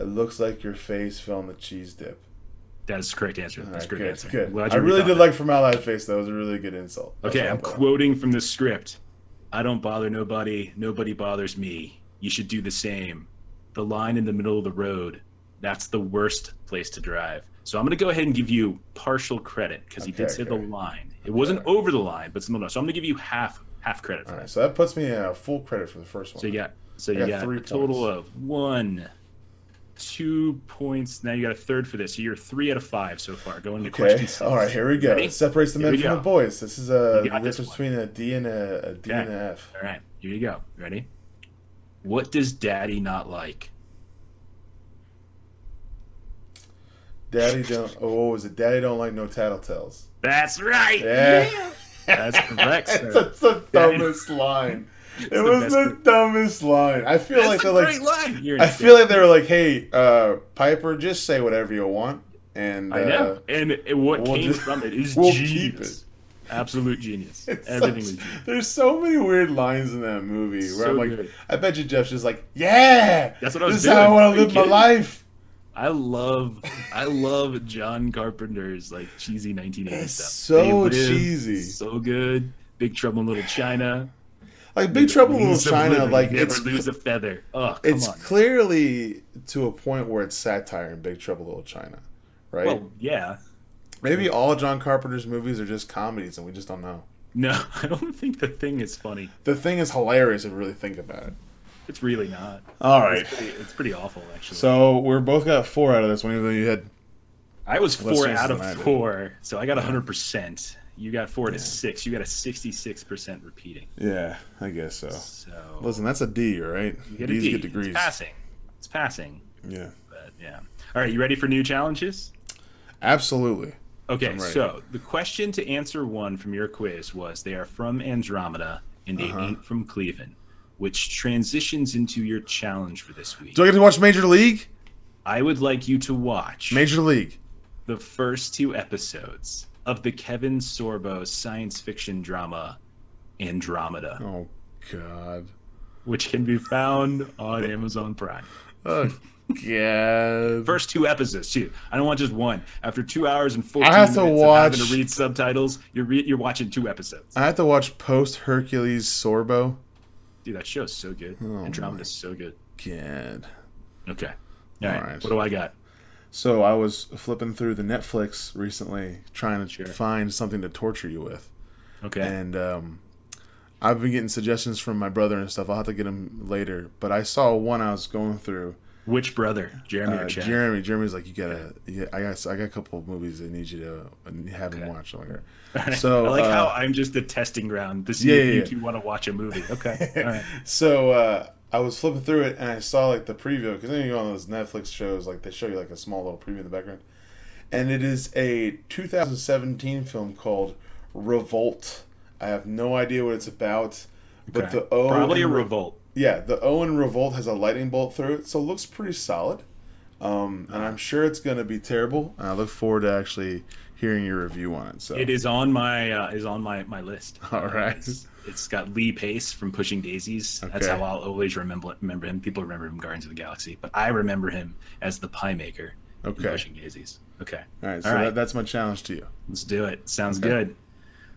It looks like your face fell in the cheese dip. That's the correct answer. That's a right, great good, answer. good. I really did that. like formaldehyde face. That was a really good insult. That's Okay, I'm about. quoting from the script. I don't bother nobody. Nobody bothers me. You should do the same. The line in the middle of the road, that's the worst place to drive. So I'm going to go ahead and give you partial credit because he did Okay, say okay. the line. It wasn't over the line, but it's in the middle. So I'm going to give you half half credit for All that. so that puts me in a full credit for the first one. So you got so you got got, three a total of one, two points. Now you got a third for this. So you're three out of five so far. Going to Okay. question six. All right, here we go. Ready? It separates the Here men from go. the boys. This is a difference between a D and a, a D Okay. and a F. All right, here you go. Ready? What does Daddy not like? Daddy don't. Oh, what was it? Daddy don't like no tattletales. That's right. Yeah. That's correct. sir. That's the dumbest line. It was best the dumbest line. I feel like they're like. line. I feel like they were like, "Hey, uh, Piper, just say whatever you want." And uh, I know. And it, what we'll came just- from it is we'll genius. keep it. Absolute genius. It's Everything such- was genius. There's so many weird lines in that movie where So I'm like, good. I bet you Jeff's just like, yeah, That's what I was this is how I want to live my life. I love I love John Carpenter's like cheesy 1980s stuff. so cheesy. So good. Big Trouble in Little China. Like Big Trouble in Little China, Liberty, like never it's lose a feather. Oh, come it's on. clearly to a point where it's satire in Big Trouble in Little China, right? Well, yeah. Maybe all John Carpenter's movies are just comedies and we just don't know. No, I don't think the thing is funny. The thing is hilarious if you really think about it. It's really not. All right, It's pretty, it's pretty awful, actually. So we're both got four out of this one, even though you had I was four out of than I did. four, so I got 100%. You got four to six. You got a 66% repeating. Yeah, I guess so. So Listen, that's a D, right? you get a D's D. get degrees. It's passing. It's passing. Yeah. But yeah. All right, you ready for new challenges? Absolutely. Okay, so the question to answer one from your quiz was they are from Andromeda and they Uh-huh. ain't from Cleveland, which transitions into your challenge for this week. Do I get to watch Major League? I would like you to watch Major League. the first two episodes of the Kevin Sorbo science fiction drama Andromeda, Oh God. which can be found on Amazon Prime. Oh, yeah. First two episodes too. I don't want just one. After two hours and fourteen I have to minutes watch- of having to read subtitles, you're re- you're watching two episodes. I have to watch post Hercules Sorbo. Dude, that show's so good. Oh Andromeda is so good. God. Okay. All right. Alright. What do I got? So I was flipping through the Netflix recently, trying to Sure. find something to torture you with, Okay. and um, I've been getting suggestions from my brother and stuff. I'll have to get them later, but I saw one I was going through. Which brother? Jeremy Uh, or Chad? Jeremy, Jeremy's like, you gotta. Yeah, I got, I got a couple of movies I need you to have him watch. I'm like, All right. So, I like uh, how I'm just a testing ground to see Yeah, if yeah, you yeah. two want to watch a movie. Okay. All right. So uh, I was flipping through it and I saw like the preview because then you go on those Netflix shows like they show you like a small little preview in the background, and it is a 2017 film called Revolt. I have no idea what it's about, but Okay. the O Probably a in Re- revolt. yeah the O in Revolt has a lightning bolt through it, so it looks pretty solid. Um, and I'm sure it's gonna be terrible. And I look forward to actually hearing your review on it. So It is on my uh, is on my my list. All right. It's, it's got Lee Pace from Pushing Daisies. That's how I'll always remember remember him. People remember him Guardians of the Galaxy, but I remember him as the pie maker in Okay. Pushing Daisies. Okay. all right, so All right. That, that's my challenge to you. Let's do it. Sounds Okay. good.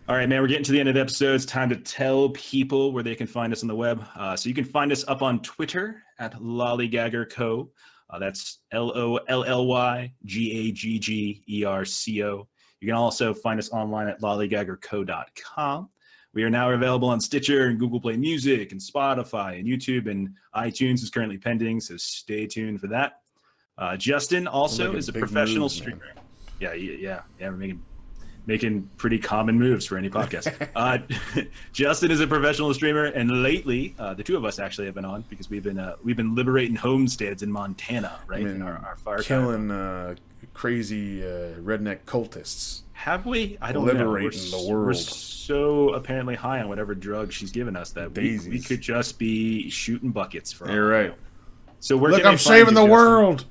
All right, man. We're getting to the end of the episode. It's time to tell people where they can find us on the web. Uh, so you can find us up on Twitter at Lollygagger Co. Uh, that's L O L L Y G A G G E R C O. You can also find us online at lollygaggerco.com. We are now available on Stitcher and Google Play Music and Spotify and YouTube and iTunes is currently pending, so stay tuned for that. Uh, Justin also is a professional moves, streamer. Yeah, yeah, yeah, yeah. We're making making pretty common moves for any podcast. uh, Justin is a professional streamer, and lately, uh, the two of us actually have been on because we've been uh, we've been liberating homesteads in Montana, right? in our, our fire Killing uh, crazy uh, redneck cultists. Have we? I don't know. We're, Liberating the world. We're so apparently high on whatever drug she's given us that we, we could just be shooting buckets for. You're right. So where Look, I'm saving you, the Justin? world.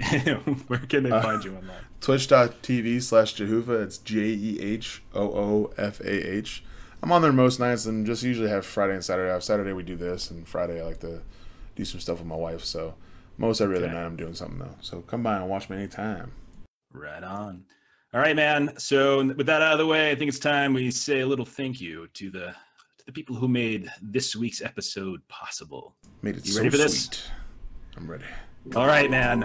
where can they find you online? Twitch.tv slash Jehoofah. It's J E H O O F A H. I'm on there most nights and just usually have Friday and Saturday off. Saturday we do this, and Friday I like to do some stuff with my wife. So most every other night I'm doing something though. So come by and watch me anytime. Right on. All right, man. So with that out of the way, I think it's time we say a little thank you to the to the people who made this week's episode possible. Made it You so ready for this? sweet. I'm ready. All right, man.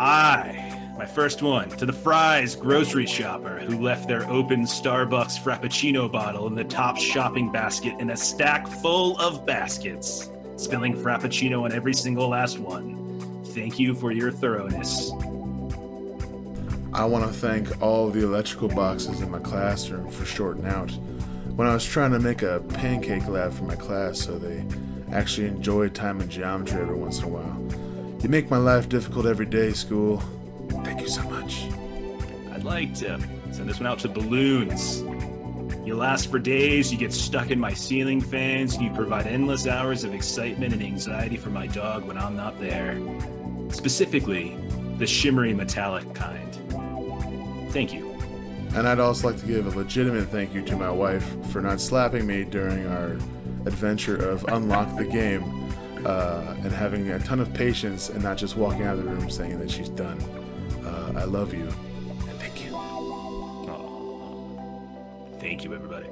I, my first one, to the Fry's grocery shopper who left their open Starbucks Frappuccino bottle in the top shopping basket in a stack full of baskets, spilling Frappuccino on every single last one. Thank you for your thoroughness. I want to thank all the electrical boxes in my classroom for shorting out. When I was trying to make a pancake lab for my class so they actually enjoy time in geometry every once in a while. You make my life difficult every day, school. Thank you so much. I'd like to send this one out to balloons. You last for days, you get stuck in my ceiling fans, and you provide endless hours of excitement and anxiety for my dog when I'm not there. Specifically, the shimmery metallic kind. Thank you. And I'd also like to give a legitimate thank you to my wife for not slapping me during our adventure of Unlock the Game uh, and having a ton of patience and not just walking out of the room saying that she's done. Uh, I love you. And thank you. Aw. Thank you, everybody.